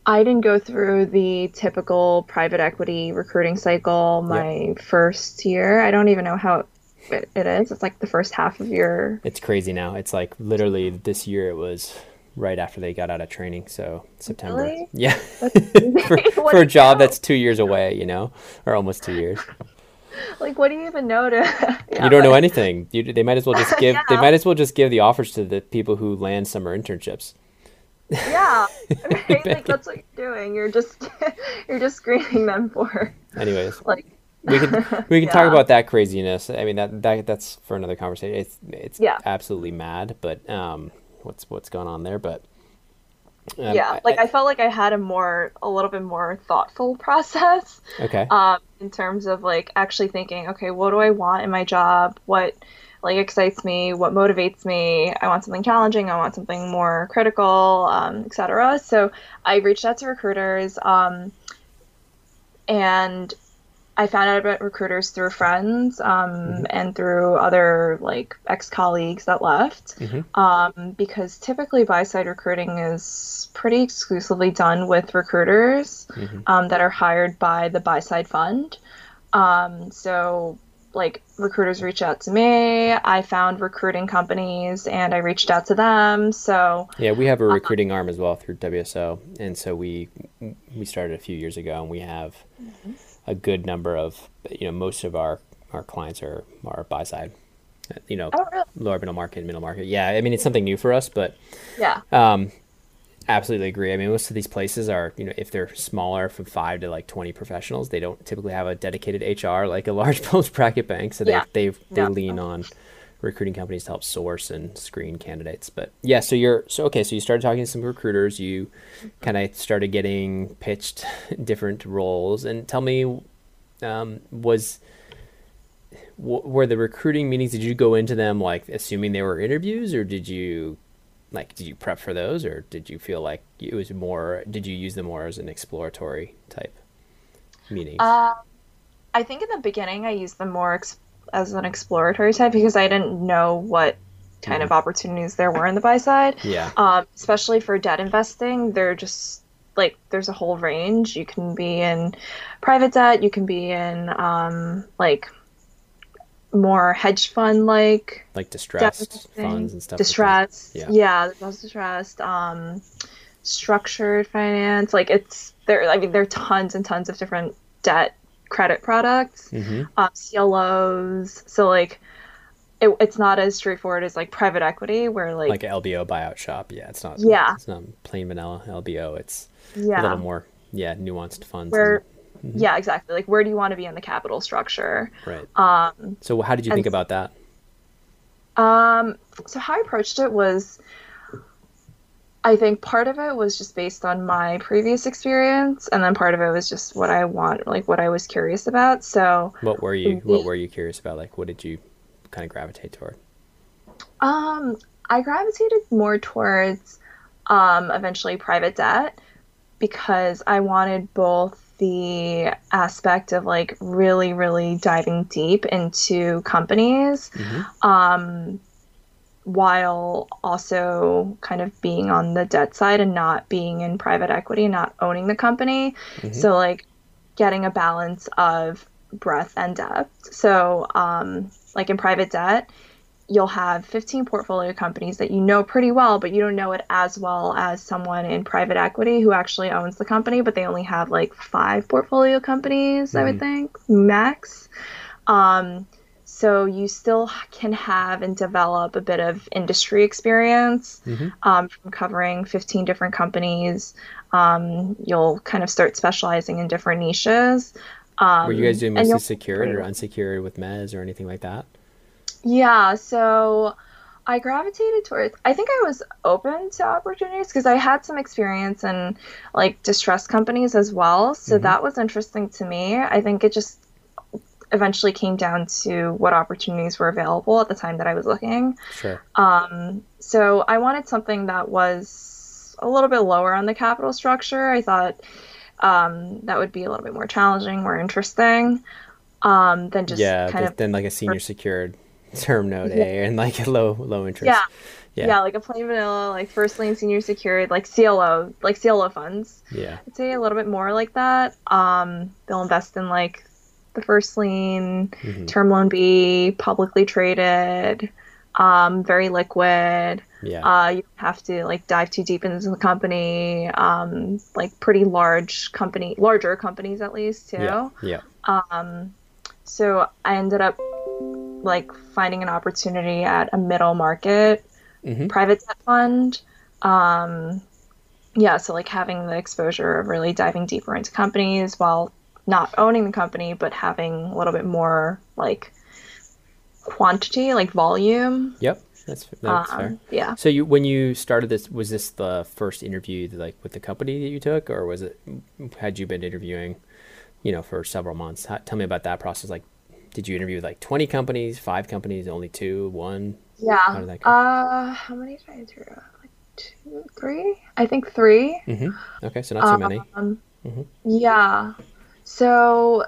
I didn't go through the typical private equity recruiting cycle my yep. first year. I don't even know how it, it is. It's like the first half of your. It's crazy now. It's like literally this year it was right after they got out of training. So September. Really? Yeah. [LAUGHS] for, [LAUGHS] for a job know? that's two years away, you know, or almost two years. [LAUGHS] like what do you even know to yeah, [LAUGHS] you don't know anything. You, they might as well just [LAUGHS] give yeah. they might as well just give the offers to the people who land summer internships. Yeah. Right? like that's what you're doing. You're just you're just screening them for anyways. like we can we can yeah. talk about that craziness. I mean that, that that's for another conversation. It's it's yeah. absolutely mad but um what's what's going on there but um, yeah, like I, I, felt like I had a more, a little bit more thoughtful [LAUGHS] process. Okay. Um, in terms of like actually thinking, okay, what do I want in my job? What like excites me? What motivates me? I want something challenging. I want something more critical, um, etc. So I reached out to recruiters, um, and I found out about recruiters through friends um, mm-hmm. and through other like ex colleagues that left, mm-hmm. um, because typically buy side recruiting is pretty exclusively done with recruiters mm-hmm. um, that are hired by the buy side fund. Um, so like recruiters reach out to me. I found recruiting companies and I reached out to them. So yeah, we have a uh, recruiting arm as well through WSO, and so we we started a few years ago, and we have. Mm-hmm a good number of you know most of our our clients are are buy side you know oh, really? lower middle market middle market yeah i mean it's something new for us but yeah um absolutely agree i mean most of these places are you know if they're smaller from five to like 20 professionals they don't typically have a dedicated hr like a large [LAUGHS] bulge bracket bank so they yeah. they they yeah. lean on recruiting companies to help source and screen candidates. But yeah, so you're so okay. So you started talking to some recruiters. You kind of started getting pitched [LAUGHS] different roles. And tell me, um, was w- were the recruiting meetings? Did you go into them like assuming they were interviews, or did you like did you prep for those, or did you feel like it was more? Did you use them more as an exploratory type meeting? Uh, I think in the beginning I used them more. As an exploratory type because I didn't know what kind mm. of opportunities there were in the buy side. Yeah. Um, especially for debt investing, they're just like there's a whole range. You can be in private debt. You can be in um, like more hedge fund like like distressed funds and stuff. Distressed. Like yeah. Yeah, distressed. Um, structured finance. Like it's there. I mean, there are tons and tons of different debt credit products, mm-hmm. um, CLOs. So like, it, it's not as straightforward as like private equity, where like like LBO buyout shop. Yeah, it's not. Yeah, it's not plain vanilla LBO. It's yeah. a little more yeah nuanced funds. Where mm-hmm. yeah, exactly. Like where do you want to be in the capital structure? Right. Um. So how did you think about that? Um. So how I approached it was I think part of it was just based on my previous experience, and then part of it was just what I want, like what I was curious about. So, what were you? what were you curious about? Like, what did you kind of gravitate toward? Um, I gravitated more towards, um, eventually private debt, because I wanted both the aspect of like really, really diving deep into companies, mm-hmm. um while also kind of being on the debt side and not being in private equity, not owning the company. Mm-hmm. So, like, getting a balance of breadth and depth. So, um, like in private debt, you'll have 15 portfolio companies that you know pretty well, but you don't know it as well as someone in private equity who actually owns the company, but they only have like five portfolio companies, mm-hmm. I would mm-hmm. think, max. Um, so you still can have and develop a bit of industry experience mm-hmm. um, from covering 15 different companies. Um, you'll kind of start specializing in different niches. Um, Were you guys doing mostly secured or unsecured with Mez or anything like that? Yeah, so I gravitated towards. I think I was open to opportunities because I had some experience in like distressed companies as well, so mm-hmm. that was interesting to me. I think it just eventually came down to what opportunities were available at the time that I was looking. Sure. Um, so I wanted something that was a little bit lower on the capital structure. I thought um, that would be a little bit more challenging, more interesting um, than just yeah, kind of than like a senior secured [LAUGHS] term note yeah. A and like a low low interest. Yeah. yeah. Yeah, like a plain vanilla, like first lien senior secured, like CLO, like CLO funds. Yeah. I'd say a little bit more like that. Um, they'll invest in like the first lien, mm-hmm. term loan B, publicly traded, um, very liquid. Yeah. Uh, you have to like dive too deep into the company. Um, like pretty large company, larger companies at least too. Yeah. yeah. Um, so I ended up like finding an opportunity at a middle market mm-hmm. private debt fund. Um, yeah, so like having the exposure of really diving deeper into companies while not owning the company, but having a little bit more like quantity, like volume. Yep. That's, that's um, fair. Yeah. So you, when you started this, was this the first interview like with the company that you took, or was it had you been interviewing, you know, for several months? How, tell me about that process. Like, did you interview like twenty companies, five companies, only two, one? Yeah. How did that go? Uh, how many did I interview? Like two, three? I think 3 mm-hmm. Okay, so not too many. Um, mm-hmm. Yeah. So,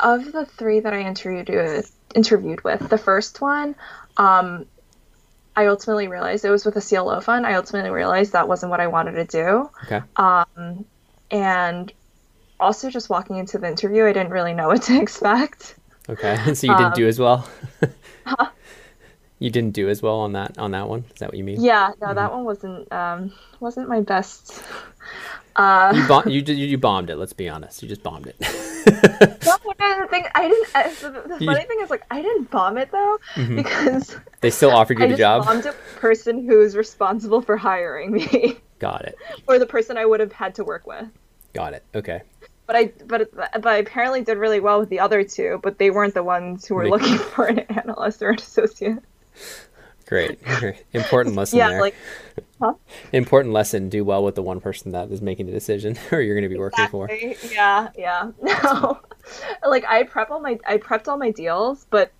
of the three that I interviewed with, interviewed with, the first one, um, I ultimately realized it was with a CLO fund. I ultimately realized that wasn't what I wanted to do. Okay. Um, and also just walking into the interview, I didn't really know [LAUGHS] what to expect. Okay, [LAUGHS] so you didn't um, do as well. [LAUGHS] huh? You didn't do as well on that on that one. Is that what you mean? Yeah, no, mm-hmm. that one wasn't um, wasn't my best. Uh, you, bom- [LAUGHS] you, you bombed it. Let's be honest. You just bombed it. no, the thing I didn't. Uh, the, the funny thing is, like, I didn't bomb it though mm-hmm. because they still offered you I the job. I bombed a person who's responsible for hiring me. [LAUGHS] Got it. or the person I would have had to work with. Got it. Okay. But I, but but I apparently did really well with the other two, but they weren't the ones who were Make- looking [LAUGHS] for an analyst or an associate. Great. [LAUGHS] [LAUGHS] Important lesson yeah, there. like huh? [LAUGHS] Important lesson. Do well with the one person that is making the decision or you're going to be working exactly. for. Yeah, yeah. No. like I prep all my I prepped all my deals, but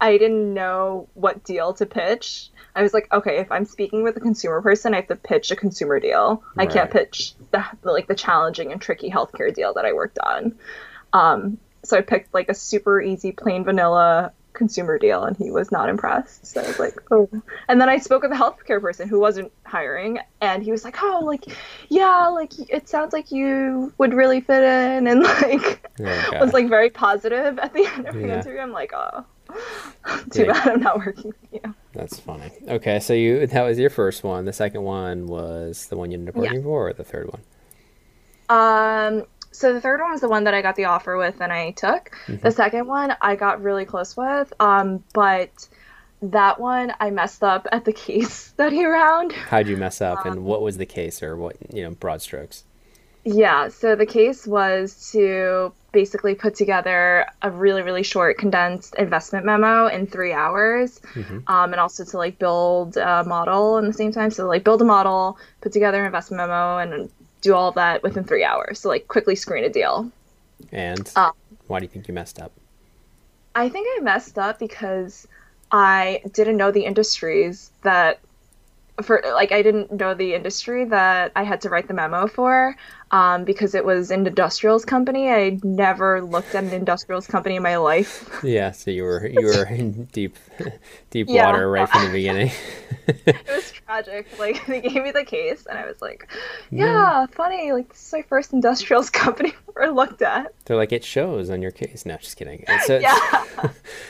I didn't know what deal to pitch. I was like, okay, if I'm speaking with a consumer person, I have to pitch a consumer deal. Right. I can't pitch the like the challenging and tricky healthcare deal that I worked on. Um, so I picked like a super easy plain vanilla consumer deal and he was not impressed. So I was like, oh. And then I spoke with a healthcare person who wasn't hiring and he was like, oh, like, yeah, like it sounds like you would really fit in and [LAUGHS] like okay. was like very positive at the end of the yeah. interview. I'm like, oh, [LAUGHS] too yeah. bad I'm not working with you. That's funny. Okay, so you that was your first one. The second one was the one you ended up working yeah. for, or the third one? Um, so the third one was the one that I got the offer with and I took. Mm-hmm. The second one I got really close with, um, but that one I messed up at the [LAUGHS] case study round. How'd you mess up, um, and what was the case, or what you know, broad strokes? Yeah, so the case was to basically put together a really, really short, condensed investment memo in three hours, mm-hmm. um, and also to like build a model in the same time. So like build a model, put together an investment memo, and do all that within three hours. So like quickly screen a deal. And um, why do you think you messed up? I think I messed up because I didn't know the industries that for like I didn't know the industry that I had to write the memo for um, because it was an industrials company. I never looked at an industrials company in my life. Yeah, so you were you were in deep deep yeah. water right from the beginning. [LAUGHS] it was tragic. Like [LAUGHS] they gave me the case, and I was like, "Yeah, funny. Like this is my first industrials [LAUGHS] company I've ever looked at." They're like, "It shows on your case." No, just kidding. So, yeah.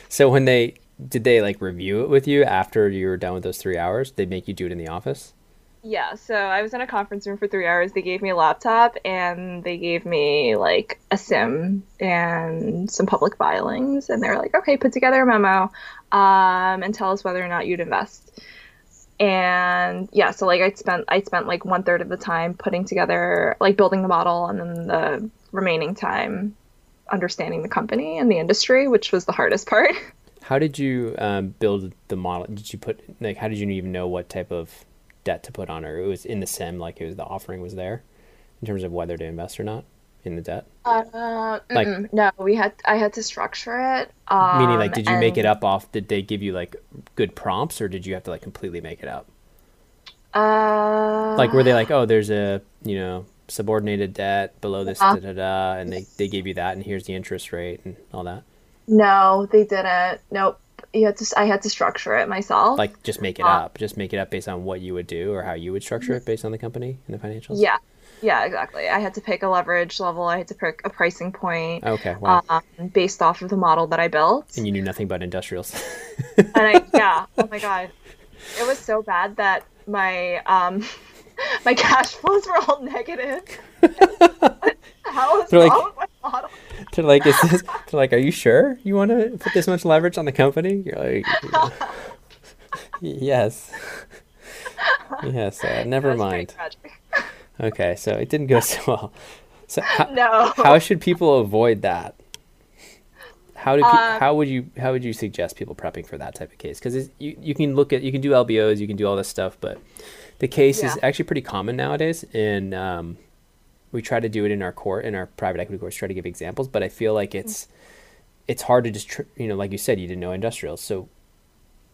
so when they did they like review it with you after you were done with those three hours? They make you do it in the office? Yeah, so I was in a conference room for three hours. They gave me a laptop and they gave me like a CIM and some public filings, and they were like, "Okay, put together a memo, um, and tell us whether or not you'd invest." And yeah, so like I spent I spent like one third of the time putting together like building the model, and then the remaining time understanding the company and the industry, which was the hardest part. [LAUGHS] How did you um, build the model? Did you put like how did you even know what type of debt to put on, or it was in the CIM, like it was the offering was there, in terms of whether to invest or not in the debt? Uh, like no, we had I had to structure it. Um, meaning, like, did you and... make it up off? Did they give you like good prompts, or did you have to like completely make it up? Uh, like, were they like, oh, there's a you know subordinated debt below this, uh, da, da, da, and they they gave you that, and here's the interest rate and all that? No, they didn't. Nope you had to I had to structure it myself. Like just make it uh, up. Just make it up based on what you would do or how you would structure it based on the company and the financials. Yeah. Yeah, exactly. I had to pick a leverage level. I had to pick a pricing point. Okay. Wow. Um, based off of the model that I built. And you knew nothing about industrials. [LAUGHS] and I yeah. Oh my god, it was so bad that my um [LAUGHS] my cash flows were all negative. [LAUGHS] How is they're like, they're like, is this? They're like, are you sure you want to put this much leverage on the company? You're like, yes, yes. Uh, never mind. Okay, so it didn't go so well. So how, no. how should people avoid that? How do pe- um, how would you how would you suggest people prepping for that type of case? Because you you can look at you can do LBOs, you can do all this stuff, but the case yeah. is actually pretty common nowadays, and um, we try to do it in our court in our private equity course try to give examples but i feel like it's it's hard to just tr- you know like you said you didn't know industrial so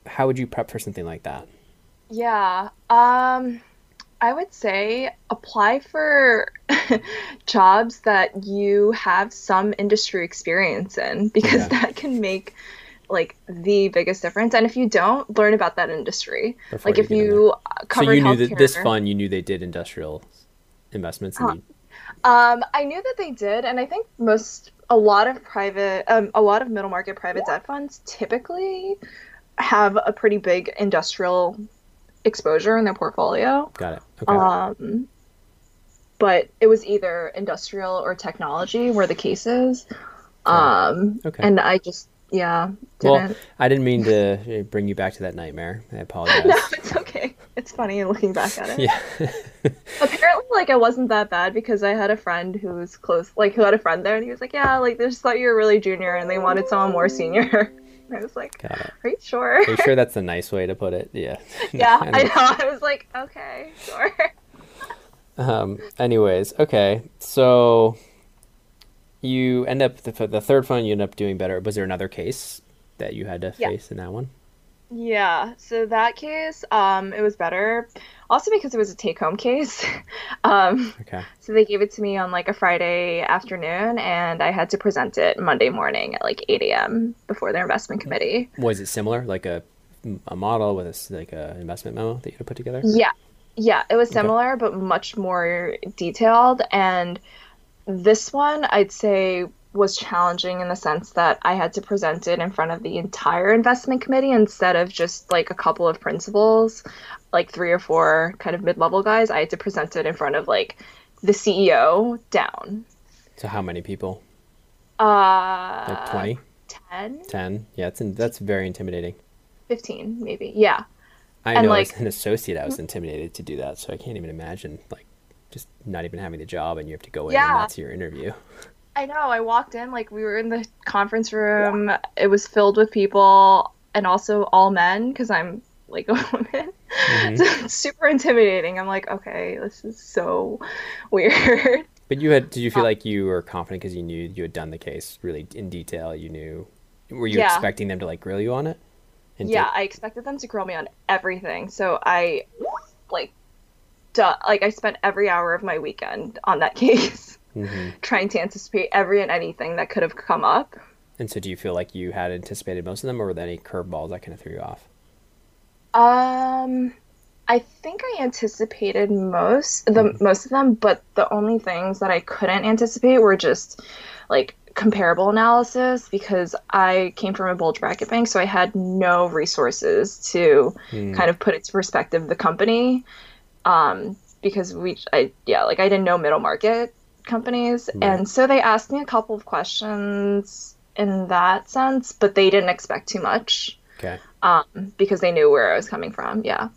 how would you prep for something like that? Yeah um i would say apply for [LAUGHS] jobs that you have some industry experience in because yeah. that can make like the biggest difference. And if you don't learn about that industry. Before like if you cover so you knew that this fund you knew they did industrial investments and you um, I knew that they did, and I think most, a lot of private, um, a lot of middle market private debt funds typically have a pretty big industrial exposure in their portfolio. Got it. Okay. Um, but it was either industrial or technology were the cases. Um, okay. And I just, yeah. Didn't. Well, I didn't mean to bring you back to that nightmare. I [LAUGHS] apologize. no, it's okay. It's funny looking back at it. [LAUGHS] Yeah. Apparently, like it wasn't that bad because I had a friend who was close, like who had a friend there, and he was like, "Yeah, like they just thought you were really junior, and they wanted someone more senior." [LAUGHS] I was like, "Are you sure?" Are you sure that's a nice way to put it? Yeah. [LAUGHS] yeah, I know. I was like, "Okay, sure." Um. Anyways, okay. So you end up the, the third fund. You end up doing better. Was there another case that you had to yeah. face in that one? Yeah, so that case, um, it was better. Also because it was a take-home case. [LAUGHS] um, okay. So they gave it to me on like a Friday afternoon, and I had to present it Monday morning at like 8 a.m. before their investment committee. Was it similar, like a a model with a like a investment memo that you had to put together? Yeah, yeah, it was similar, okay. but much more detailed. And this one, I'd say, was challenging in the sense that I had to present it in front of the entire investment committee instead of just like a couple of principals, like three or four kind of mid level guys. I had to present it in front of like the CEO down. So how many people? Uh, like 20? 10? 10. Yeah, it's in, that's very intimidating. 15, maybe. Yeah. I and know like, as an associate, I was intimidated to do that, so I can't even imagine like just not even having the job and you have to go in yeah. and that's your interview. [LAUGHS] I know. I walked in like we were in the conference room. It was filled with people and also all men because I'm like [LAUGHS] a woman. Mm-hmm. So it's super intimidating. I'm like, okay, this is so weird. But you had did you feel um, like you were confident because you knew you had done the case really in detail? You knew were you yeah. expecting them to like grill you on it? yeah, I expected them to grill me on everything. So I like duh, like I spent every hour of my weekend on that [LAUGHS] case mm-hmm. trying to anticipate every and anything that could have come up. And so, do you feel like you had anticipated most of them, or were there any curveballs that kind of threw you off? Um, I think I anticipated most the mm-hmm. most of them, but the only things that I couldn't anticipate were just like comparable analysis because I came from a bulge bracket bank, so I had no resources to mm. kind of put into perspective the company. Um, because we, I, yeah, like I didn't know middle market companies. Right. And so they asked me a couple of questions in that sense, but they didn't expect too much. Okay. Um, because they knew where I was coming from. Yeah.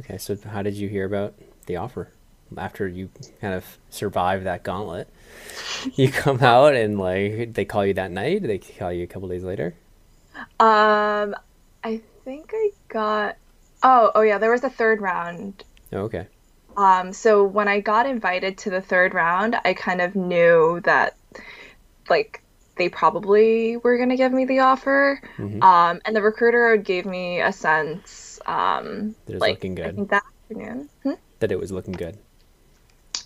Okay. So how did you hear about the offer after you kind of survived that gauntlet? [LAUGHS] You come out and like they call you that night. They call you a couple days later. Um, I think I got. Oh, oh yeah. There was a third round. Oh, okay. Um, so when I got invited to the third round, I kind of knew that, like, they probably were going to give me the offer. Mm-hmm. Um, and the recruiter gave me a sense, um, that it was like, looking good. That afternoon. Hmm? That it was looking good.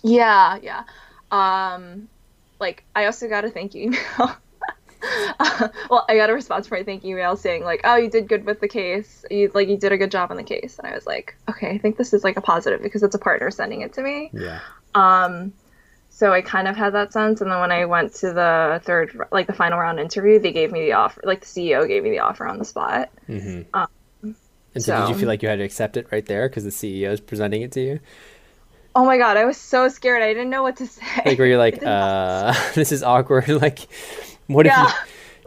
Yeah, yeah. Um, like, I also got a thank you email [LAUGHS] uh, [LAUGHS] well, I got a response from my thank you email saying like, "Oh, you did good with the case. You like you did a good job on the case." And I was like, "Okay, I think this is like a positive because it's a partner sending it to me." Yeah. Um, so I kind of had that sense, and then when I went to the third, like the final round interview, they gave me the offer. Like the CEO gave me the offer on the spot. Mm-hmm. Um, and so, so, did you feel like you had to accept it right there because the CEO is presenting it to you? Oh my god, I was so scared. I didn't know what to [LAUGHS] say. Like where you're like, uh, [LAUGHS] this is awkward. like what if yeah. you,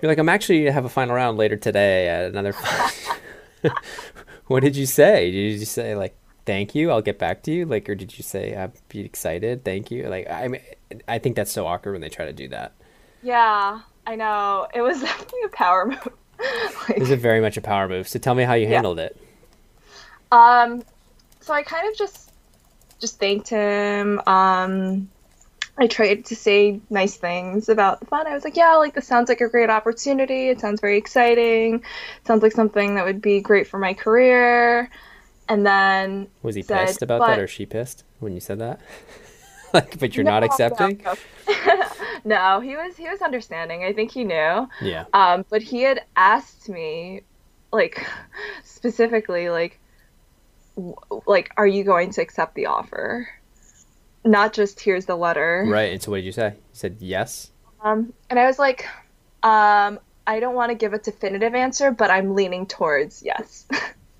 you're like, I'm actually have a final round later today at another. [LAUGHS] [LAUGHS] what did you say? Did you say like, thank you, I'll get back to you, like, or did you say I'd be excited, thank you? Like, I mean, I think that's so awkward when they try to do that. Yeah, I know. It was [LAUGHS] definitely a power move. like, it was a very much a power move. So tell me how you yeah. handled it. Um, so I kind of just just thanked him. Um, I tried to say nice things about the fund. I was like, yeah, like this sounds like a great opportunity. It sounds very exciting. It sounds like something that would be great for my career. And then was he said, pissed about that, or she pissed when you said that? [LAUGHS] like, but you're no, not accepting. No, no. [LAUGHS] no, he was he was understanding. I think he knew. Yeah. Um, but he had asked me, like, specifically, like, like, are you going to accept the offer? Not just here's the letter. Right. And so what did you say? You said yes. Um, and I was like, um, I don't want to give a definitive answer, but I'm leaning towards yes.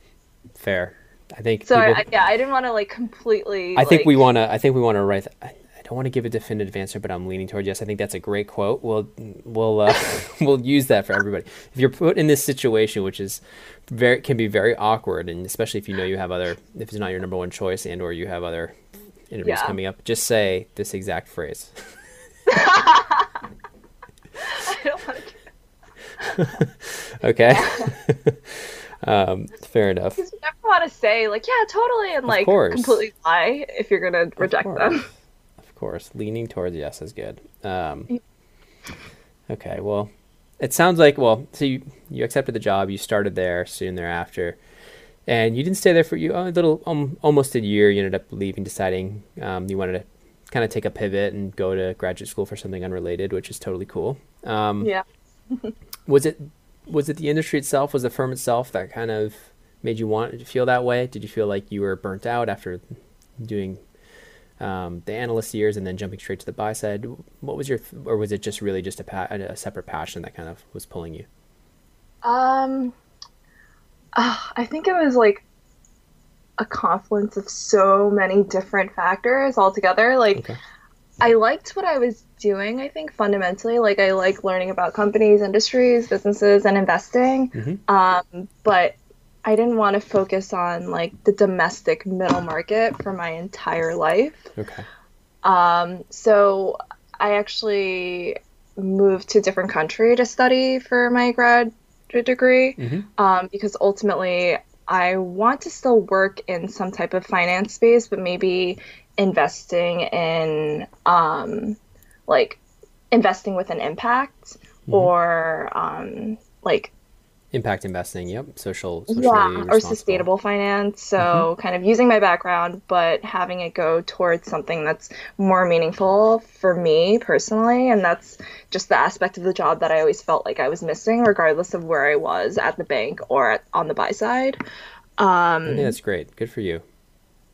[LAUGHS] Fair. I think. So people... I, yeah, I didn't want to like completely. I like... think we want to. I think we want to write. I, I don't want to give a definitive answer, but I'm leaning towards yes. I think that's a great quote. We'll we'll uh, [LAUGHS] we'll use that for everybody. If you're put in this situation, which is very can be very awkward, and especially if you know you have other, if it's not your number one choice, and or you have other interviews yeah. coming up, just say this exact phrase. [LAUGHS] [LAUGHS] I don't want to. [LAUGHS] okay. um, fair enough. Because you never want to say like, yeah, totally, and like completely lie if you're gonna reject them. Of course, leaning towards yes is good. Um, okay, well, it sounds like well, so you you accepted the job, you started there soon thereafter and you didn't stay there for you a little um, almost a year. You ended up leaving, deciding um, you wanted to kind of take a pivot and go to graduate school for something unrelated, which is totally cool. Um, yeah. [LAUGHS] was it was it the industry itself? Was the firm itself that kind of made you want to feel that way? Did you feel like you were burnt out after doing um, the analyst years and then jumping straight to the buy side? What was your, or was it just really just a, pa- a separate passion that kind of was pulling you? Um, uh, I think it was like a confluence of so many different factors all together. Like, okay. I liked what I was doing, I think, fundamentally. Like, I like learning about companies, industries, businesses, and investing. Mm-hmm. Um, but I didn't want to focus on like the domestic middle market for my entire life. Okay. Um, so I actually moved to a different country to study for my grad degree mm-hmm. um, because ultimately I want to still work in some type of finance space, but maybe investing in um, like investing with an impact mm-hmm. or um, like Impact investing, yep. Social, yeah, or sustainable finance. So, mm-hmm. kind of using my background, but having it go towards something that's more meaningful for me personally. And that's just the aspect of the job that I always felt like I was missing, regardless of where I was at the bank or at, on the buy side. Um, I think that's great. Good for you.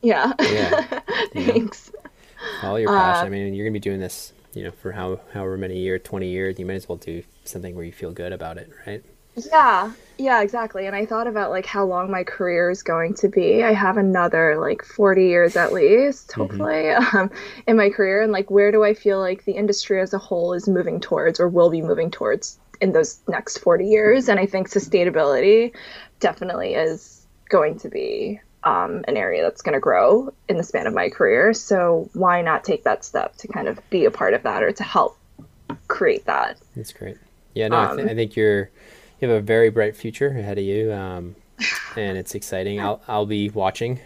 Yeah. Yeah. [LAUGHS] Thanks. All your passion. Uh, I mean, you're going to be doing this you know, for how however many years, twenty years, you might as well do something where you feel good about it, right? Yeah, yeah, exactly. And I thought about like how long my career is going to be. I have another like 40 years at least, mm-hmm. hopefully, mm-hmm. [LAUGHS] um, in my career. And like, where do I feel like the industry as a whole is moving towards or will be moving towards in those next 40 years? And I think sustainability definitely is going to be um, an area that's going to grow in the span of my career. So why not take that step to kind of be a part of that or to help create that? That's great. Yeah, no, um, I, th- I think you're you have a very bright future ahead of you, um, and it's exciting. I'll I'll be watching.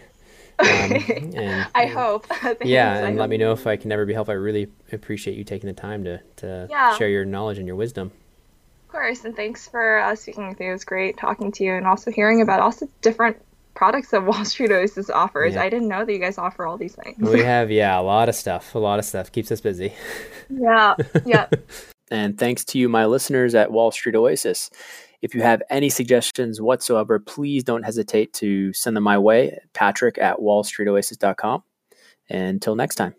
Um, [LAUGHS] and, I hope. [LAUGHS] yeah, and let me know if I can ever be helped. I really appreciate you taking the time to to yeah. share your knowledge and your wisdom. Of course, and thanks for uh, speaking with me. It was great talking to you, and also hearing about also different products that Wall Street Oasis offers. Yeah. I didn't know that you guys offer all these things. we have, yeah, a lot of stuff. A lot of stuff keeps us busy. [LAUGHS] Yeah, yeah. And thanks to you, my listeners at Wall Street Oasis. If you have any suggestions whatsoever, please don't hesitate to send them my way, patrick at wallstreetoasis.com. Until next time.